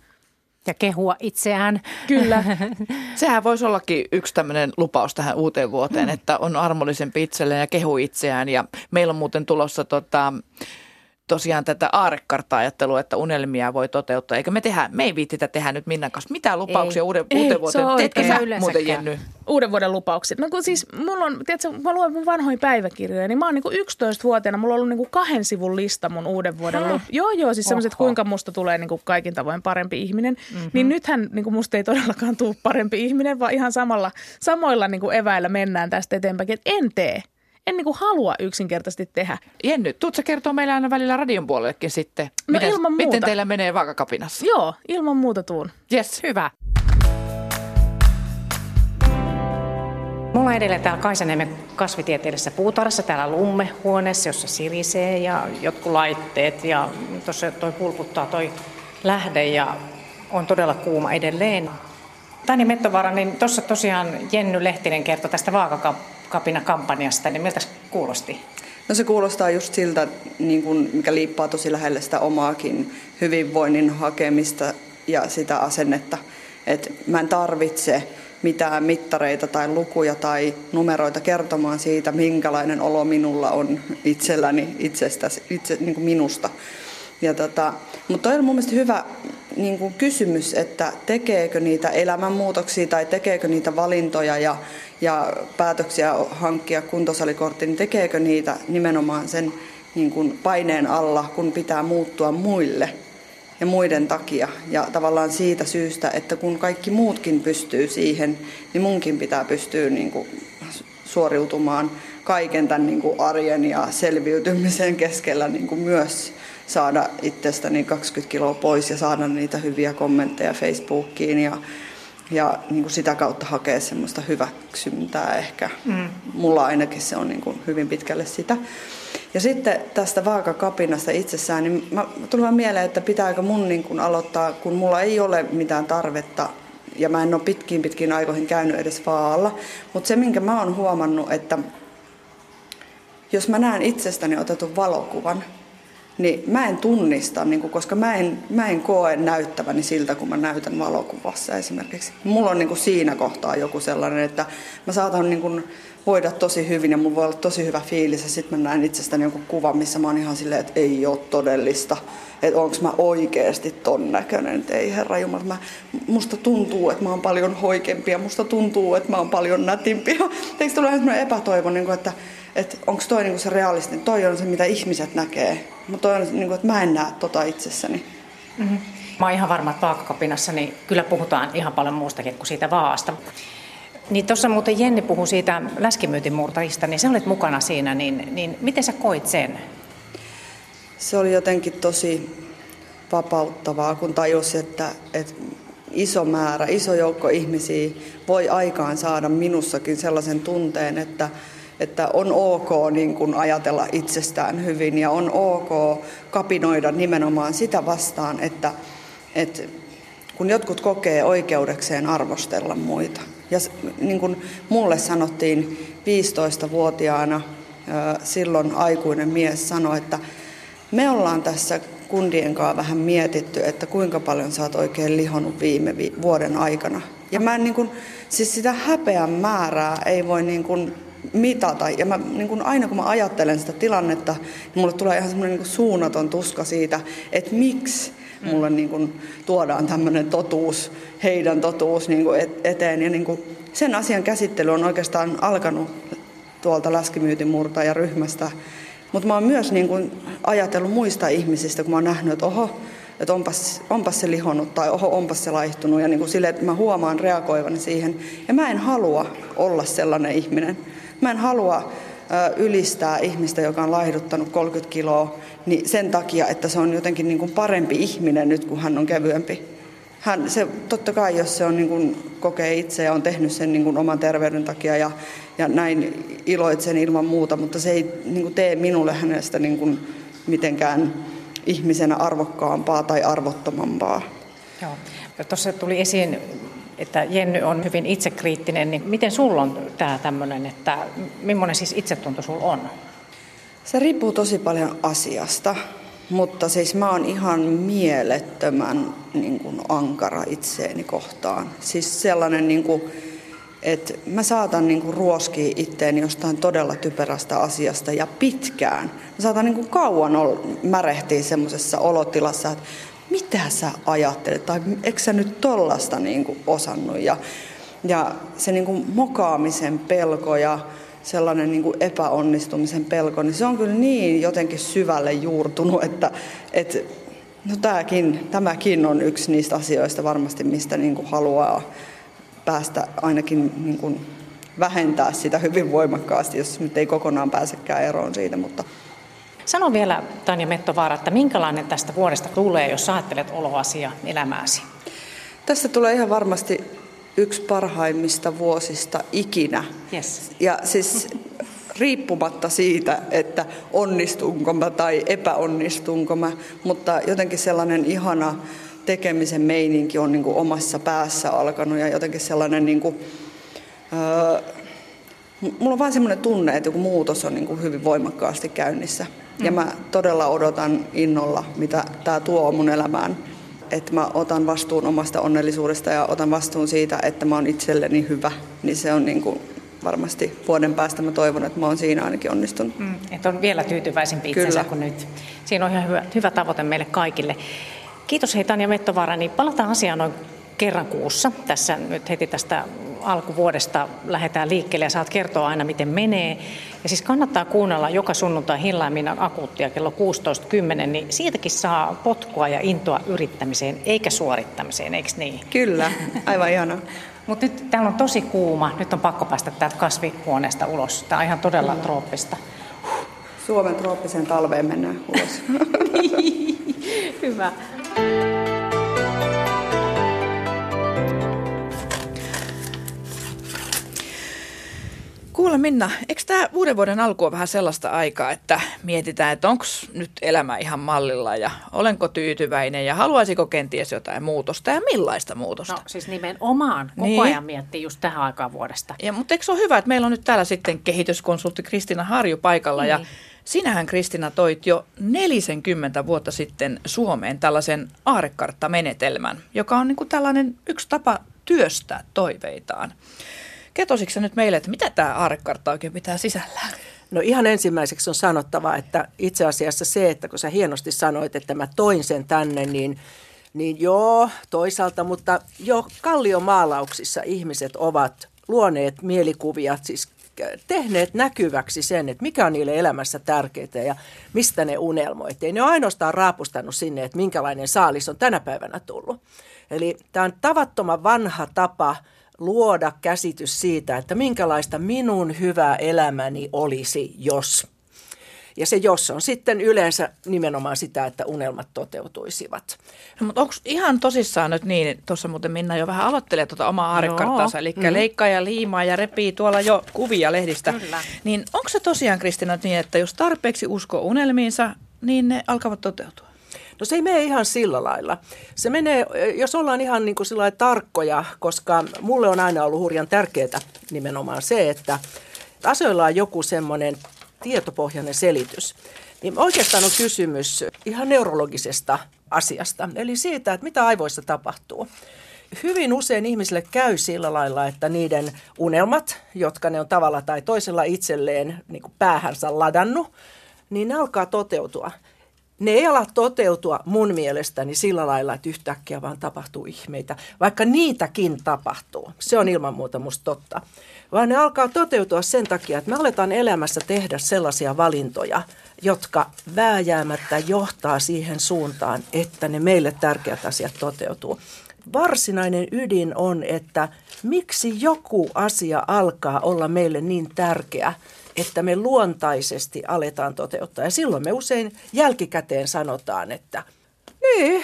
[SPEAKER 1] ja kehua itseään.
[SPEAKER 4] Kyllä.
[SPEAKER 2] Sehän voisi ollakin yksi tämmöinen lupaus tähän uuteen vuoteen, mm. että on armollisempi itselleen ja kehu itseään. Ja meillä on muuten tulossa tota, tosiaan tätä aarekartta-ajattelua, että unelmia voi toteuttaa. Eikä me tehdä, me ei viittitä tehdä nyt Minnan kanssa mitään lupauksia ei. uuden, ei, uuteen vuoteen. Teetkö sä muuten Jenny?
[SPEAKER 4] Uuden vuoden lupaukset. No kun siis mulla on, tiedätkö, mä luen mun vanhoja päiväkirjoja, niin mä oon niinku 11-vuotiaana, mulla on ollut niinku kahden sivun lista mun uuden vuoden lup. Joo, joo, siis semmoiset, kuinka musta tulee niinku kaikin tavoin parempi ihminen. Mm-hmm. Niin nythän niinku musta ei todellakaan tule parempi ihminen, vaan ihan samalla, samoilla niinku eväillä mennään tästä eteenpäin, että en tee en niinku halua yksinkertaisesti tehdä.
[SPEAKER 2] Jenny, tuutko kertoa meillä aina välillä radion puolellekin sitten?
[SPEAKER 4] No miten, ilman muuta.
[SPEAKER 2] Miten teillä menee vaakakapinassa?
[SPEAKER 4] Joo, ilman muuta tuun.
[SPEAKER 2] Yes.
[SPEAKER 1] Hyvä. Mulla on edelleen täällä Kaisaniemen kasvitieteellisessä puutarhassa, täällä lummehuoneessa, jossa sirisee ja jotkut laitteet. Ja tuossa toi pulputtaa toi lähde ja on todella kuuma edelleen. Tani Mettovaara, niin tuossa tosiaan Jenny Lehtinen kertoi tästä vaakakapina-kampanjasta, niin miltä se kuulosti?
[SPEAKER 3] No se kuulostaa just siltä, niin kuin, mikä liippaa tosi lähelle sitä omaakin hyvinvoinnin hakemista ja sitä asennetta, että mä en tarvitse mitään mittareita tai lukuja tai numeroita kertomaan siitä, minkälainen olo minulla on itselläni, itsestä, itse, niin kuin minusta. Ja tota, mutta toi on mun mielestä hyvä niin kuin kysymys, että tekeekö niitä elämänmuutoksia tai tekeekö niitä valintoja ja, ja päätöksiä hankkia kuntosalikortti, niin tekeekö niitä nimenomaan sen niin kuin paineen alla, kun pitää muuttua muille ja muiden takia. Ja tavallaan siitä syystä, että kun kaikki muutkin pystyy siihen, niin munkin pitää pystyä niin kuin suoriutumaan kaiken tämän niin kuin arjen ja selviytymisen keskellä niin kuin myös saada itsestäni 20 kiloa pois ja saada niitä hyviä kommentteja Facebookiin ja, ja niin kuin sitä kautta hakea semmoista hyväksyntää ehkä. Mm. Mulla ainakin se on niin kuin hyvin pitkälle sitä. Ja sitten tästä vaakakapinasta itsessään, niin mä vaan mieleen, että pitääkö mun niin kuin aloittaa, kun mulla ei ole mitään tarvetta ja mä en ole pitkiin pitkiin aikoihin käynyt edes vaalla. Mutta se, minkä mä oon huomannut, että jos mä näen itsestäni otetun valokuvan, niin mä en tunnista, niin kuin, koska mä en, mä en koe näyttäväni siltä, kun mä näytän valokuvassa esimerkiksi. Mulla on niin kuin siinä kohtaa joku sellainen, että mä saatan niin kuin, voida tosi hyvin ja mulla voi olla tosi hyvä fiilis ja sitten mä näen itsestäni jonkun kuvan, missä mä oon ihan silleen, että ei ole todellista. Että onko mä oikeasti ton näköinen, että ei herra Jumala. Mä, musta tuntuu, että mä oon paljon hoikempi ja musta tuntuu, että mä oon paljon nätimpi. Eikö tule sellainen epätoivo, niin kuin, että että onko toi niinku se realistinen, toi on se mitä ihmiset näkee, mutta toi on niinku, että mä en näe tota itsessäni.
[SPEAKER 1] Mm-hmm. Mä oon ihan varma, että vaakakapinassa niin kyllä puhutaan ihan paljon muustakin kuin siitä vaasta. Niin tuossa muuten Jenni puhui siitä läskimyytin murtajista, niin sä olet mukana siinä, niin, niin miten sä koit sen?
[SPEAKER 3] Se oli jotenkin tosi vapauttavaa, kun tajusi, että, että iso määrä, iso joukko ihmisiä voi aikaan saada minussakin sellaisen tunteen, että, että on ok niin kuin ajatella itsestään hyvin ja on ok kapinoida nimenomaan sitä vastaan, että, että kun jotkut kokee oikeudekseen arvostella muita. Ja niin kuin mulle sanottiin 15-vuotiaana, silloin aikuinen mies sanoi, että me ollaan tässä kundien kanssa vähän mietitty, että kuinka paljon sä oot oikein lihonut viime vuoden aikana. Ja mä en niin kuin, siis sitä häpeän määrää ei voi niin kuin mitata. Ja mä, niin kun aina kun mä ajattelen sitä tilannetta, niin mulle tulee ihan semmoinen niin suunnaton tuska siitä, että miksi mulle niin kun tuodaan tämmöinen totuus, heidän totuus niin eteen. Ja niin kun sen asian käsittely on oikeastaan alkanut tuolta läskimyytin ja ryhmästä. Mutta mä oon myös niin kun ajatellut muista ihmisistä, kun mä oon nähnyt, että oho, että onpas, onpas se lihonnut tai oho, onpas se laihtunut. Ja niin kuin sille, että mä huomaan reagoivani siihen. Ja mä en halua olla sellainen ihminen. Mä en halua ylistää ihmistä, joka on laihduttanut 30 kiloa, niin sen takia, että se on jotenkin niin kuin parempi ihminen nyt, kun hän on kevyempi. Hän, se, totta kai, jos se on, niin kuin, kokee itse ja on tehnyt sen niin kuin, oman terveyden takia ja, ja näin iloitsen ilman muuta, mutta se ei niin kuin, tee minulle hänestä niin kuin, mitenkään ihmisenä arvokkaampaa tai arvottomampaa.
[SPEAKER 1] Joo. Tuossa tuli esiin että Jenny on hyvin itsekriittinen, niin miten sulla on tämä tämmöinen, että millainen siis itsetunto sulla on?
[SPEAKER 3] Se riippuu tosi paljon asiasta, mutta siis mä oon ihan mielettömän niin kuin, ankara itseeni kohtaan. Siis sellainen, niin kuin, että mä saatan niin kuin, ruoskia itteeni jostain todella typerästä asiasta ja pitkään. Mä saatan niin kuin, kauan märehtiä semmoisessa olotilassa, että mitä sä ajattelet, tai eikö sä nyt tollasta niin kuin osannut. Ja, ja se niin kuin mokaamisen pelko ja sellainen niin kuin epäonnistumisen pelko, niin se on kyllä niin jotenkin syvälle juurtunut, että, että no tämäkin, tämäkin on yksi niistä asioista varmasti, mistä niin kuin haluaa päästä ainakin niin kuin vähentää sitä hyvin voimakkaasti, jos nyt ei kokonaan pääsekään eroon siitä, mutta
[SPEAKER 1] Sano vielä, Tanja Mettovaara, että minkälainen tästä vuodesta tulee, jos ajattelet oloasia elämääsi?
[SPEAKER 3] Tästä tulee ihan varmasti yksi parhaimmista vuosista ikinä.
[SPEAKER 1] Yes.
[SPEAKER 3] Ja siis riippumatta siitä, että onnistunko mä tai epäonnistunko mä, mutta jotenkin sellainen ihana tekemisen meininki on niin kuin omassa päässä alkanut ja jotenkin sellainen niin kuin, öö, mulla on vaan semmoinen tunne, että joku muutos on niin kuin hyvin voimakkaasti käynnissä. Ja mä todella odotan innolla, mitä tämä tuo mun elämään. Että mä otan vastuun omasta onnellisuudesta ja otan vastuun siitä, että mä oon itselleni hyvä. Niin se on niin kuin varmasti vuoden päästä mä toivon, että mä oon siinä ainakin onnistunut. Mm,
[SPEAKER 1] että on vielä tyytyväisempi itsensä kuin nyt. Siinä on ihan hyvä, hyvä tavoite meille kaikille. Kiitos hei Tanja Mettovaara, niin palataan asiaan noin kerran kuussa. Tässä nyt heti tästä alkuvuodesta lähdetään liikkeelle ja saat kertoa aina, miten menee. Ja siis kannattaa kuunnella joka sunnuntai Hillaiminan akuuttia kello 16.10, niin siitäkin saa potkua ja intoa yrittämiseen, eikä suorittamiseen, eikö niin?
[SPEAKER 3] Kyllä, aivan ihana.
[SPEAKER 1] Mutta nyt täällä on tosi kuuma, nyt on pakko päästä täältä kasvihuoneesta ulos. Tämä on ihan todella Kyllä. trooppista.
[SPEAKER 3] Suomen trooppisen talveen mennään ulos.
[SPEAKER 1] Hyvä.
[SPEAKER 2] Kuule Minna, eikö tämä uuden vuoden alku on vähän sellaista aikaa, että mietitään, että onko nyt elämä ihan mallilla ja olenko tyytyväinen ja haluaisiko kenties jotain muutosta ja millaista muutosta?
[SPEAKER 1] No siis nimenomaan koko niin. ajan miettii just tähän aikaan vuodesta.
[SPEAKER 2] Ja, mutta eikö se ole hyvä, että meillä on nyt täällä sitten kehityskonsultti Kristina Harju paikalla niin. ja Sinähän Kristina toit jo 40 vuotta sitten Suomeen tällaisen aarekarttamenetelmän, joka on niin kuin tällainen yksi tapa työstää toiveitaan. Kertoisitko nyt meille, että mitä tämä aarekartta oikein pitää sisällään?
[SPEAKER 5] No ihan ensimmäiseksi on sanottava, että itse asiassa se, että kun sä hienosti sanoit, että mä toin sen tänne, niin, niin joo, toisaalta, mutta jo kalliomaalauksissa ihmiset ovat luoneet mielikuvia, siis tehneet näkyväksi sen, että mikä on niille elämässä tärkeää ja mistä ne unelmoi. Ei ne ole ainoastaan raapustanut sinne, että minkälainen saalis on tänä päivänä tullut. Eli tämä on tavattoman vanha tapa – luoda käsitys siitä, että minkälaista minun hyvä elämäni olisi, jos. Ja se jos on sitten yleensä nimenomaan sitä, että unelmat toteutuisivat.
[SPEAKER 2] No, mutta onko ihan tosissaan nyt niin, tuossa muuten Minna jo vähän aloittelee tuota omaa aarekarttansa, eli mm. leikkaa ja liimaa ja repii tuolla jo kuvia lehdistä. Kyllä. Niin onko se tosiaan Kristina niin, että jos tarpeeksi uskoo unelmiinsa, niin ne alkavat toteutua?
[SPEAKER 5] No se ei mene ihan sillä lailla. Se menee, jos ollaan ihan niin kuin tarkkoja, koska mulle on aina ollut hurjan tärkeää nimenomaan se, että asioilla on joku semmoinen tietopohjainen selitys. Niin oikeastaan on kysymys ihan neurologisesta asiasta, eli siitä, että mitä aivoissa tapahtuu. Hyvin usein ihmisille käy sillä lailla, että niiden unelmat, jotka ne on tavalla tai toisella itselleen niin kuin päähänsä ladannut, niin ne alkaa toteutua ne ei ala toteutua mun mielestäni sillä lailla, että yhtäkkiä vaan tapahtuu ihmeitä, vaikka niitäkin tapahtuu. Se on ilman muuta musta totta. Vaan ne alkaa toteutua sen takia, että me aletaan elämässä tehdä sellaisia valintoja, jotka vääjäämättä johtaa siihen suuntaan, että ne meille tärkeät asiat toteutuu. Varsinainen ydin on, että miksi joku asia alkaa olla meille niin tärkeä – että me luontaisesti aletaan toteuttaa. Ja silloin me usein jälkikäteen sanotaan, että niin,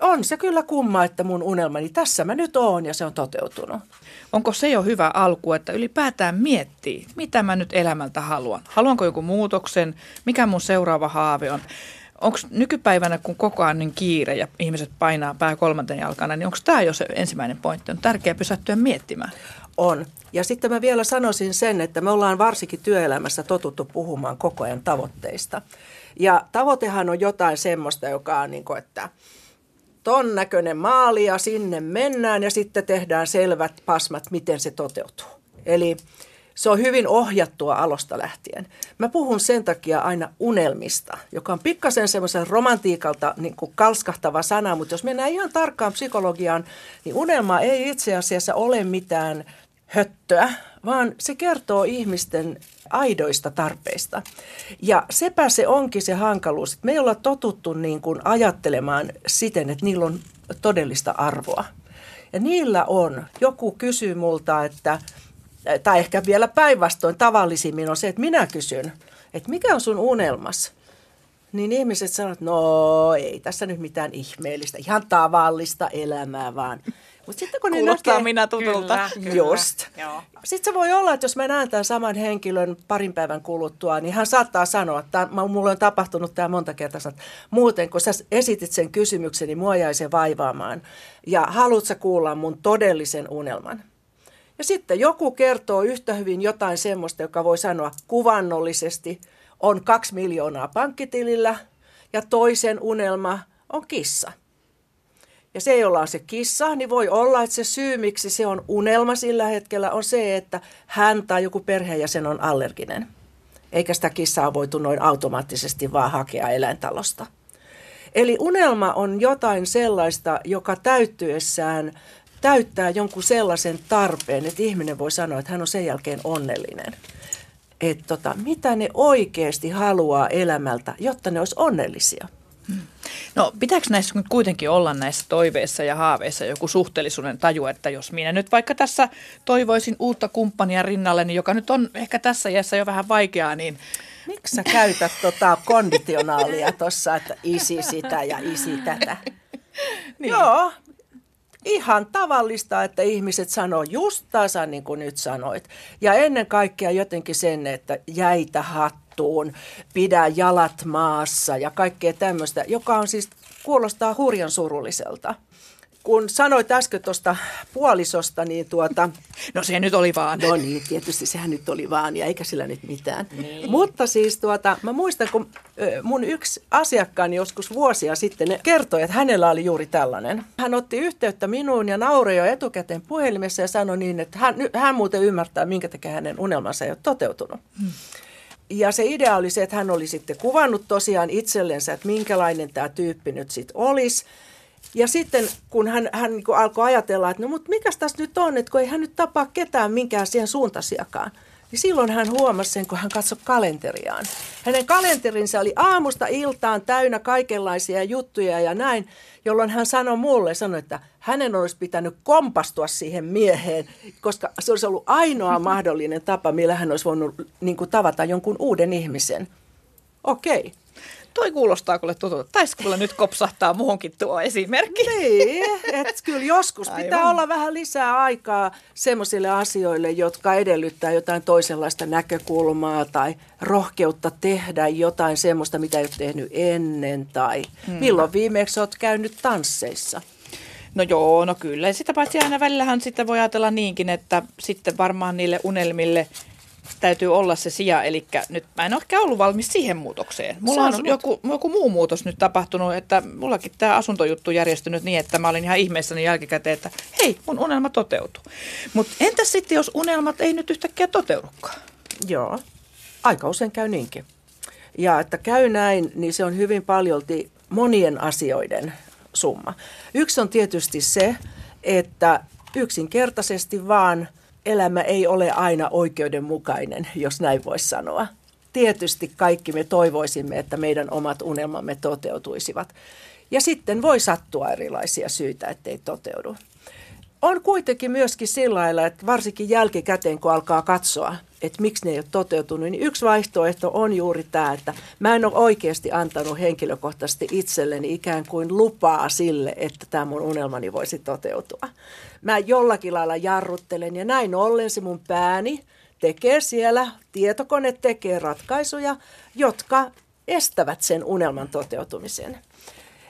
[SPEAKER 5] on se kyllä kumma, että mun unelmani tässä mä nyt oon ja se on toteutunut.
[SPEAKER 2] Onko se jo hyvä alku, että ylipäätään miettii, mitä mä nyt elämältä haluan? Haluanko joku muutoksen? Mikä mun seuraava haave on? Onko nykypäivänä, kun koko ajan niin kiire ja ihmiset painaa pää kolmanten jalkana, niin onko tämä jo se ensimmäinen pointti? On tärkeää pysähtyä miettimään.
[SPEAKER 5] On. Ja sitten mä vielä sanoisin sen, että me ollaan varsinkin työelämässä totuttu puhumaan koko ajan tavoitteista. Ja tavoitehan on jotain semmoista, joka on niin kuin, että ton näköinen maali ja sinne mennään ja sitten tehdään selvät pasmat, miten se toteutuu. Eli se on hyvin ohjattua alusta lähtien. Mä puhun sen takia aina unelmista, joka on pikkasen semmoisen romantiikalta niin kuin kalskahtava sana, mutta jos mennään ihan tarkkaan psykologiaan, niin unelma ei itse asiassa ole mitään höttöä, vaan se kertoo ihmisten aidoista tarpeista. Ja sepä se onkin se hankaluus, että me ei olla totuttu niin kuin ajattelemaan siten, että niillä on todellista arvoa. Ja niillä on. Joku kysyy multa, että, tai ehkä vielä päinvastoin tavallisimmin on se, että minä kysyn, että mikä on sun unelmas? Niin ihmiset sanovat, no ei tässä nyt mitään ihmeellistä, ihan tavallista elämää vaan.
[SPEAKER 2] Mutta sitten kun Kuulostaa näkee, minä tutulta.
[SPEAKER 5] Kyllä, kyllä. Just. Sitten se voi olla, että jos mä näen tämän saman henkilön parin päivän kuluttua, niin hän saattaa sanoa, että mulla on tapahtunut tämä monta kertaa, että muuten kun sä esitit sen kysymyksen, niin mua jäi se vaivaamaan. Ja haluatko sä kuulla mun todellisen unelman? Ja sitten joku kertoo yhtä hyvin jotain semmoista, joka voi sanoa kuvannollisesti, on kaksi miljoonaa pankkitilillä ja toisen unelma on kissa ja se, jolla on se kissa, niin voi olla, että se syy, miksi se on unelma sillä hetkellä, on se, että hän tai joku perheenjäsen on allerginen. Eikä sitä kissaa voitu noin automaattisesti vaan hakea eläintalosta. Eli unelma on jotain sellaista, joka täyttyessään täyttää jonkun sellaisen tarpeen, että ihminen voi sanoa, että hän on sen jälkeen onnellinen. Että tota, mitä ne oikeasti haluaa elämältä, jotta ne olisi onnellisia.
[SPEAKER 2] No pitääkö näissä nyt kuitenkin olla näissä toiveissa ja haaveissa joku suhteellisuuden taju, että jos minä nyt vaikka tässä toivoisin uutta kumppania rinnalleni, joka nyt on ehkä tässä iässä jo vähän vaikeaa, niin
[SPEAKER 5] Miksi sä käytät tota konditionaalia tuossa, että isi sitä ja isi tätä? Niin. Joo, ihan tavallista, että ihmiset sanoo just tasan niin kuin nyt sanoit. Ja ennen kaikkea jotenkin sen, että jäitä hattuun, pidä jalat maassa ja kaikkea tämmöistä, joka on siis kuulostaa hurjan surulliselta kun sanoit äsken tuosta puolisosta, niin tuota...
[SPEAKER 2] No se nyt oli vaan.
[SPEAKER 5] No niin, tietysti sehän nyt oli vaan ja eikä sillä nyt mitään. Niin. Mutta siis tuota, mä muistan, kun mun yksi asiakkaani joskus vuosia sitten kertoi, että hänellä oli juuri tällainen. Hän otti yhteyttä minuun ja nauroi jo etukäteen puhelimessa ja sanoi niin, että hän, hän muuten ymmärtää, minkä takia hänen unelmansa ei ole toteutunut. Hmm. Ja se idea oli se, että hän oli sitten kuvannut tosiaan itsellensä, että minkälainen tämä tyyppi nyt sitten olisi. Ja sitten kun hän, hän niin alkoi ajatella, että no mutta mikä tässä nyt on, että kun ei hän nyt tapaa ketään minkään siihen suuntasiakaan. Niin silloin hän huomasi sen, kun hän katsoi kalenteriaan. Hänen kalenterinsa oli aamusta iltaan täynnä kaikenlaisia juttuja ja näin, jolloin hän sanoi mulle, sanoi, että hänen olisi pitänyt kompastua siihen mieheen, koska se olisi ollut ainoa mahdollinen tapa, millä hän olisi voinut niin kuin, tavata jonkun uuden ihmisen. Okei,
[SPEAKER 2] toi kuulostaa kuule tutulta. Taisi kuule nyt kopsahtaa muuhunkin tuo esimerkki.
[SPEAKER 5] Niin, että kyllä joskus Aivan. pitää olla vähän lisää aikaa semmoisille asioille, jotka edellyttää jotain toisenlaista näkökulmaa tai rohkeutta tehdä jotain semmoista, mitä ei ole tehnyt ennen tai hmm. milloin viimeksi olet käynyt tansseissa.
[SPEAKER 2] No joo, no kyllä. Sitä paitsi aina välillähän sitten voi ajatella niinkin, että sitten varmaan niille unelmille – täytyy olla se sija, eli nyt mä en ole ehkä ollut valmis siihen muutokseen. Mulla on joku, joku muu muutos nyt tapahtunut, että mullakin tämä asunnojuttu järjestynyt niin, että mä olin ihan ihmeessäni jälkikäteen, että hei, mun unelma toteutuu. Mutta entäs sitten, jos unelmat ei nyt yhtäkkiä toteudukaan?
[SPEAKER 5] Joo, aika usein käy niinkin. Ja että käy näin, niin se on hyvin paljolti monien asioiden summa. Yksi on tietysti se, että yksinkertaisesti vaan – elämä ei ole aina oikeudenmukainen, jos näin voisi sanoa. Tietysti kaikki me toivoisimme, että meidän omat unelmamme toteutuisivat. Ja sitten voi sattua erilaisia syitä, ettei toteudu. On kuitenkin myöskin sillä lailla, että varsinkin jälkikäteen, kun alkaa katsoa, että miksi ne ei ole toteutunut, niin yksi vaihtoehto on juuri tämä, että mä en ole oikeasti antanut henkilökohtaisesti itselleni ikään kuin lupaa sille, että tämä mun unelmani voisi toteutua. Mä jollakin lailla jarruttelen ja näin ollen se mun pääni tekee siellä, tietokone tekee ratkaisuja, jotka estävät sen unelman toteutumisen.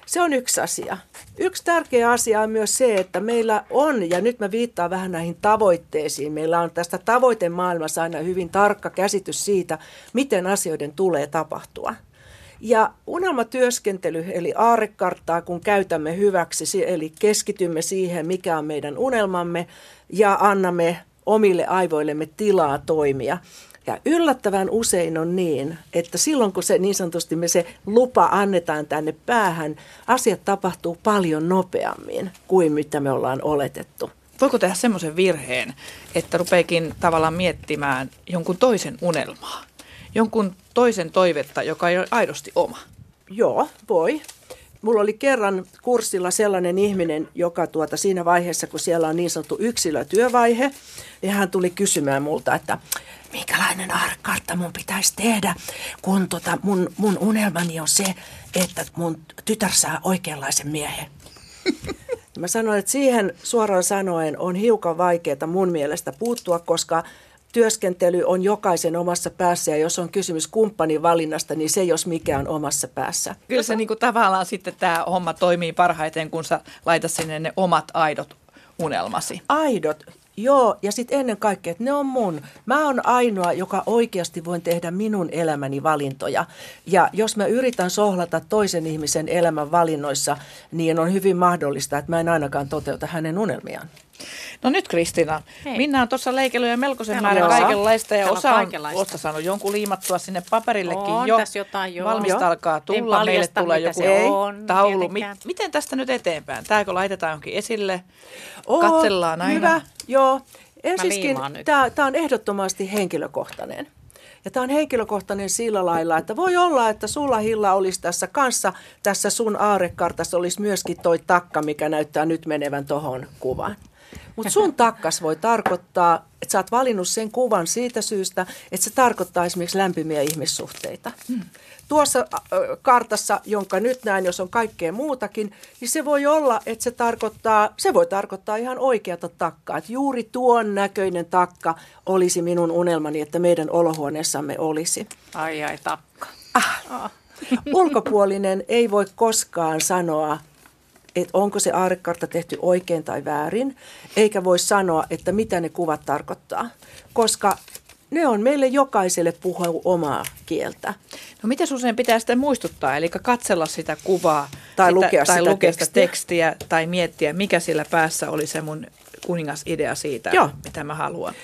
[SPEAKER 5] Se on yksi asia. Yksi tärkeä asia on myös se, että meillä on, ja nyt mä viittaan vähän näihin tavoitteisiin, meillä on tästä tavoitemaailmassa aina hyvin tarkka käsitys siitä, miten asioiden tulee tapahtua. Ja unelmatyöskentely, eli aarekarttaa, kun käytämme hyväksi, eli keskitymme siihen, mikä on meidän unelmamme, ja annamme omille aivoillemme tilaa toimia, ja yllättävän usein on niin, että silloin kun se niin sanotusti me se lupa annetaan tänne päähän, asiat tapahtuu paljon nopeammin kuin mitä me ollaan oletettu.
[SPEAKER 2] Voiko tehdä semmoisen virheen, että rupeekin tavallaan miettimään jonkun toisen unelmaa? Jonkun toisen toivetta, joka ei ole aidosti oma?
[SPEAKER 5] Joo, voi. Mulla oli kerran kurssilla sellainen ihminen, joka tuota siinä vaiheessa, kun siellä on niin sanottu yksilötyövaihe, niin hän tuli kysymään multa, että minkälainen kartta mun pitäisi tehdä, kun tota mun, mun unelmani on se, että mun tytär saa oikeanlaisen miehen. Mä sanoin, että siihen suoraan sanoen on hiukan vaikeaa mun mielestä puuttua, koska työskentely on jokaisen omassa päässä ja jos on kysymys kumppanin valinnasta, niin se jos mikä on omassa päässä.
[SPEAKER 2] Kyllä se niin kuin tavallaan sitten tämä homma toimii parhaiten, kun sä laitat sinne ne omat aidot unelmasi.
[SPEAKER 5] Aidot, Joo, ja sitten ennen kaikkea, että ne on mun. Mä oon ainoa, joka oikeasti voin tehdä minun elämäni valintoja. Ja jos mä yritän sohlata toisen ihmisen elämän valinnoissa, niin on hyvin mahdollista, että mä en ainakaan toteuta hänen unelmiaan.
[SPEAKER 2] No nyt Kristina, Hei. Minna on tuossa leikellyt ja melkoisen määrän kaikenlaista ja osa on, osa saanut jonkun liimattua sinne paperillekin
[SPEAKER 1] on
[SPEAKER 2] jo.
[SPEAKER 1] jotain,
[SPEAKER 2] jo. Valmista alkaa tulla, meille tulee joku on, taulu. Mi- miten tästä nyt eteenpäin? Tääkö laitetaan johonkin esille? Oo, Katsellaan aina.
[SPEAKER 5] Hyvä, joo. Ensiskin tämä on ehdottomasti henkilökohtainen. Ja tämä on henkilökohtainen sillä lailla, että voi olla, että sulla Hilla olisi tässä kanssa, tässä sun aarekartassa olisi myöskin toi takka, mikä näyttää nyt menevän tuohon kuvaan. Mutta sun takkas voi tarkoittaa, että sä oot valinnut sen kuvan siitä syystä, että se tarkoittaa esimerkiksi lämpimiä ihmissuhteita. Hmm. Tuossa kartassa, jonka nyt näen, jos on kaikkea muutakin, niin se voi olla, että se tarkoittaa, se voi tarkoittaa ihan oikeata takkaa. Että juuri tuon näköinen takka olisi minun unelmani, että meidän olohuoneessamme olisi.
[SPEAKER 1] Ai ai takka.
[SPEAKER 5] Ah. Ah. Ulkopuolinen ei voi koskaan sanoa, että onko se aarekartta tehty oikein tai väärin, eikä voi sanoa, että mitä ne kuvat tarkoittaa, koska ne on meille jokaiselle puhua omaa kieltä.
[SPEAKER 2] No miten usein pitää sitten muistuttaa, eli katsella sitä kuvaa
[SPEAKER 5] tai
[SPEAKER 2] sitä,
[SPEAKER 5] lukea,
[SPEAKER 2] tai
[SPEAKER 5] sitä,
[SPEAKER 2] lukea
[SPEAKER 5] tekstiä.
[SPEAKER 2] sitä tekstiä tai miettiä, mikä sillä päässä oli se mun kuningasidea siitä,
[SPEAKER 5] Joo.
[SPEAKER 2] mitä mä haluan.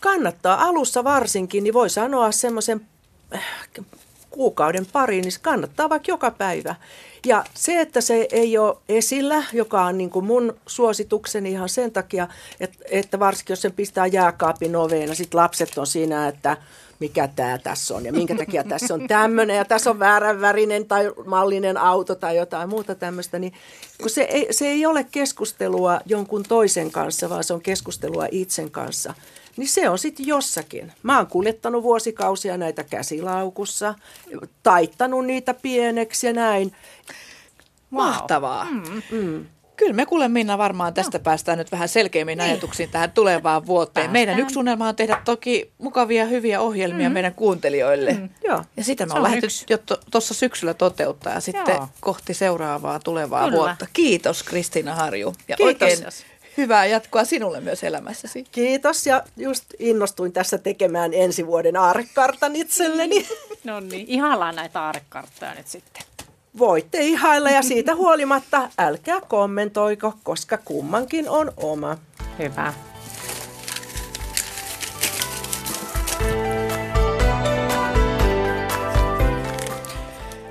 [SPEAKER 5] Kannattaa alussa varsinkin, niin voi sanoa semmoisen äh, kuukauden pari, niin kannattaa vaikka joka päivä. Ja se, että se ei ole esillä, joka on niin kuin mun suositukseni ihan sen takia, että, että varsinkin jos sen pistää jääkaapin oveen ja sitten lapset on siinä, että mikä tämä tässä on ja minkä takia tässä on tämmöinen ja tässä on väärän värinen tai mallinen auto tai jotain muuta tämmöistä, niin kun se ei, se ei ole keskustelua jonkun toisen kanssa, vaan se on keskustelua itsen kanssa, niin se on sitten jossakin. Mä oon kuljettanut vuosikausia näitä käsilaukussa, taittanut niitä pieneksi ja näin.
[SPEAKER 2] Mahtavaa. Mm. Mm. Kyllä me kuule Minna varmaan tästä no. päästään nyt vähän selkeämmin niin. ajatuksiin tähän tulevaan vuoteen. Päästään. Meidän yksi unelma on tehdä toki mukavia hyviä ohjelmia mm. meidän kuuntelijoille. Mm.
[SPEAKER 5] Joo.
[SPEAKER 2] Ja sitä me on lähdetty jo tuossa to, syksyllä toteuttaa ja sitten Joo. kohti seuraavaa tulevaa Kyllä. vuotta. Kiitos Kristiina Harju. Ja
[SPEAKER 5] Kiitos.
[SPEAKER 2] oikein hyvää jatkoa sinulle myös elämässäsi.
[SPEAKER 5] Kiitos ja just innostuin tässä tekemään ensi vuoden aarekartan itselleni.
[SPEAKER 1] no niin, ihaillaan näitä aarekarttoja nyt sitten.
[SPEAKER 5] Voitte ihailla ja siitä huolimatta älkää kommentoiko, koska kummankin on oma.
[SPEAKER 1] Hyvä.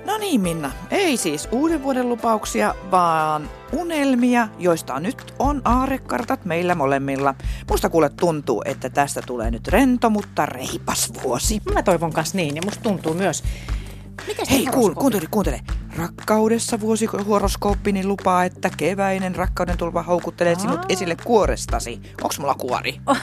[SPEAKER 2] No niin Minna, ei siis uuden vuoden lupauksia, vaan unelmia, joista nyt on aarekartat meillä molemmilla. Musta kuule tuntuu, että tästä tulee nyt rento, mutta reipas vuosi.
[SPEAKER 1] Mä toivon kanssa niin ja musta tuntuu myös,
[SPEAKER 2] Mikäs Hei, kuul, kuuntele, kuuntele. Rakkaudessa vuosihoroskooppini lupaa, että keväinen rakkauden tulva houkuttelee Aa. sinut esille kuorestasi. Onks mulla kuori?
[SPEAKER 1] Oh.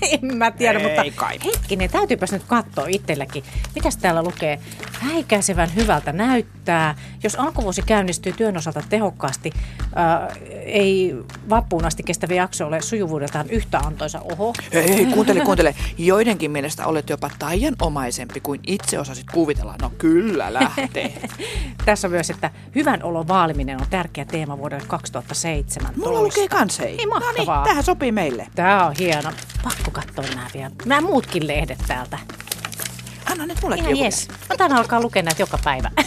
[SPEAKER 1] En mä tiedä,
[SPEAKER 2] Ei
[SPEAKER 1] mutta
[SPEAKER 2] kai.
[SPEAKER 1] hetkinen, täytyypäs nyt katsoa itselläkin. Mitäs täällä lukee? Häikäisevän hyvältä näyttää. Jos alkuvuosi käynnistyy työn osalta tehokkaasti, ää, ei vappuun asti kestävä jakso ole sujuvuudeltaan yhtä antoisa. Oho.
[SPEAKER 2] Hei, hei, kuuntele, kuuntele. Joidenkin mielestä olet jopa taianomaisempi kuin itse osasit kuvitella. No kyllä lähtee.
[SPEAKER 1] Tässä on myös, että hyvän olon vaaliminen on tärkeä teema vuodelle 2017.
[SPEAKER 2] Mulla lukee kans hei.
[SPEAKER 1] Niin
[SPEAKER 2] no niin, tähän sopii meille.
[SPEAKER 1] Tää on hieno. Pakko katsoa nämä vielä. Nämä muutkin lehdet täältä.
[SPEAKER 2] Anna nyt mullekin
[SPEAKER 1] Ihan
[SPEAKER 2] joku.
[SPEAKER 1] jes. Mä alkaa lukea näitä joka päivä.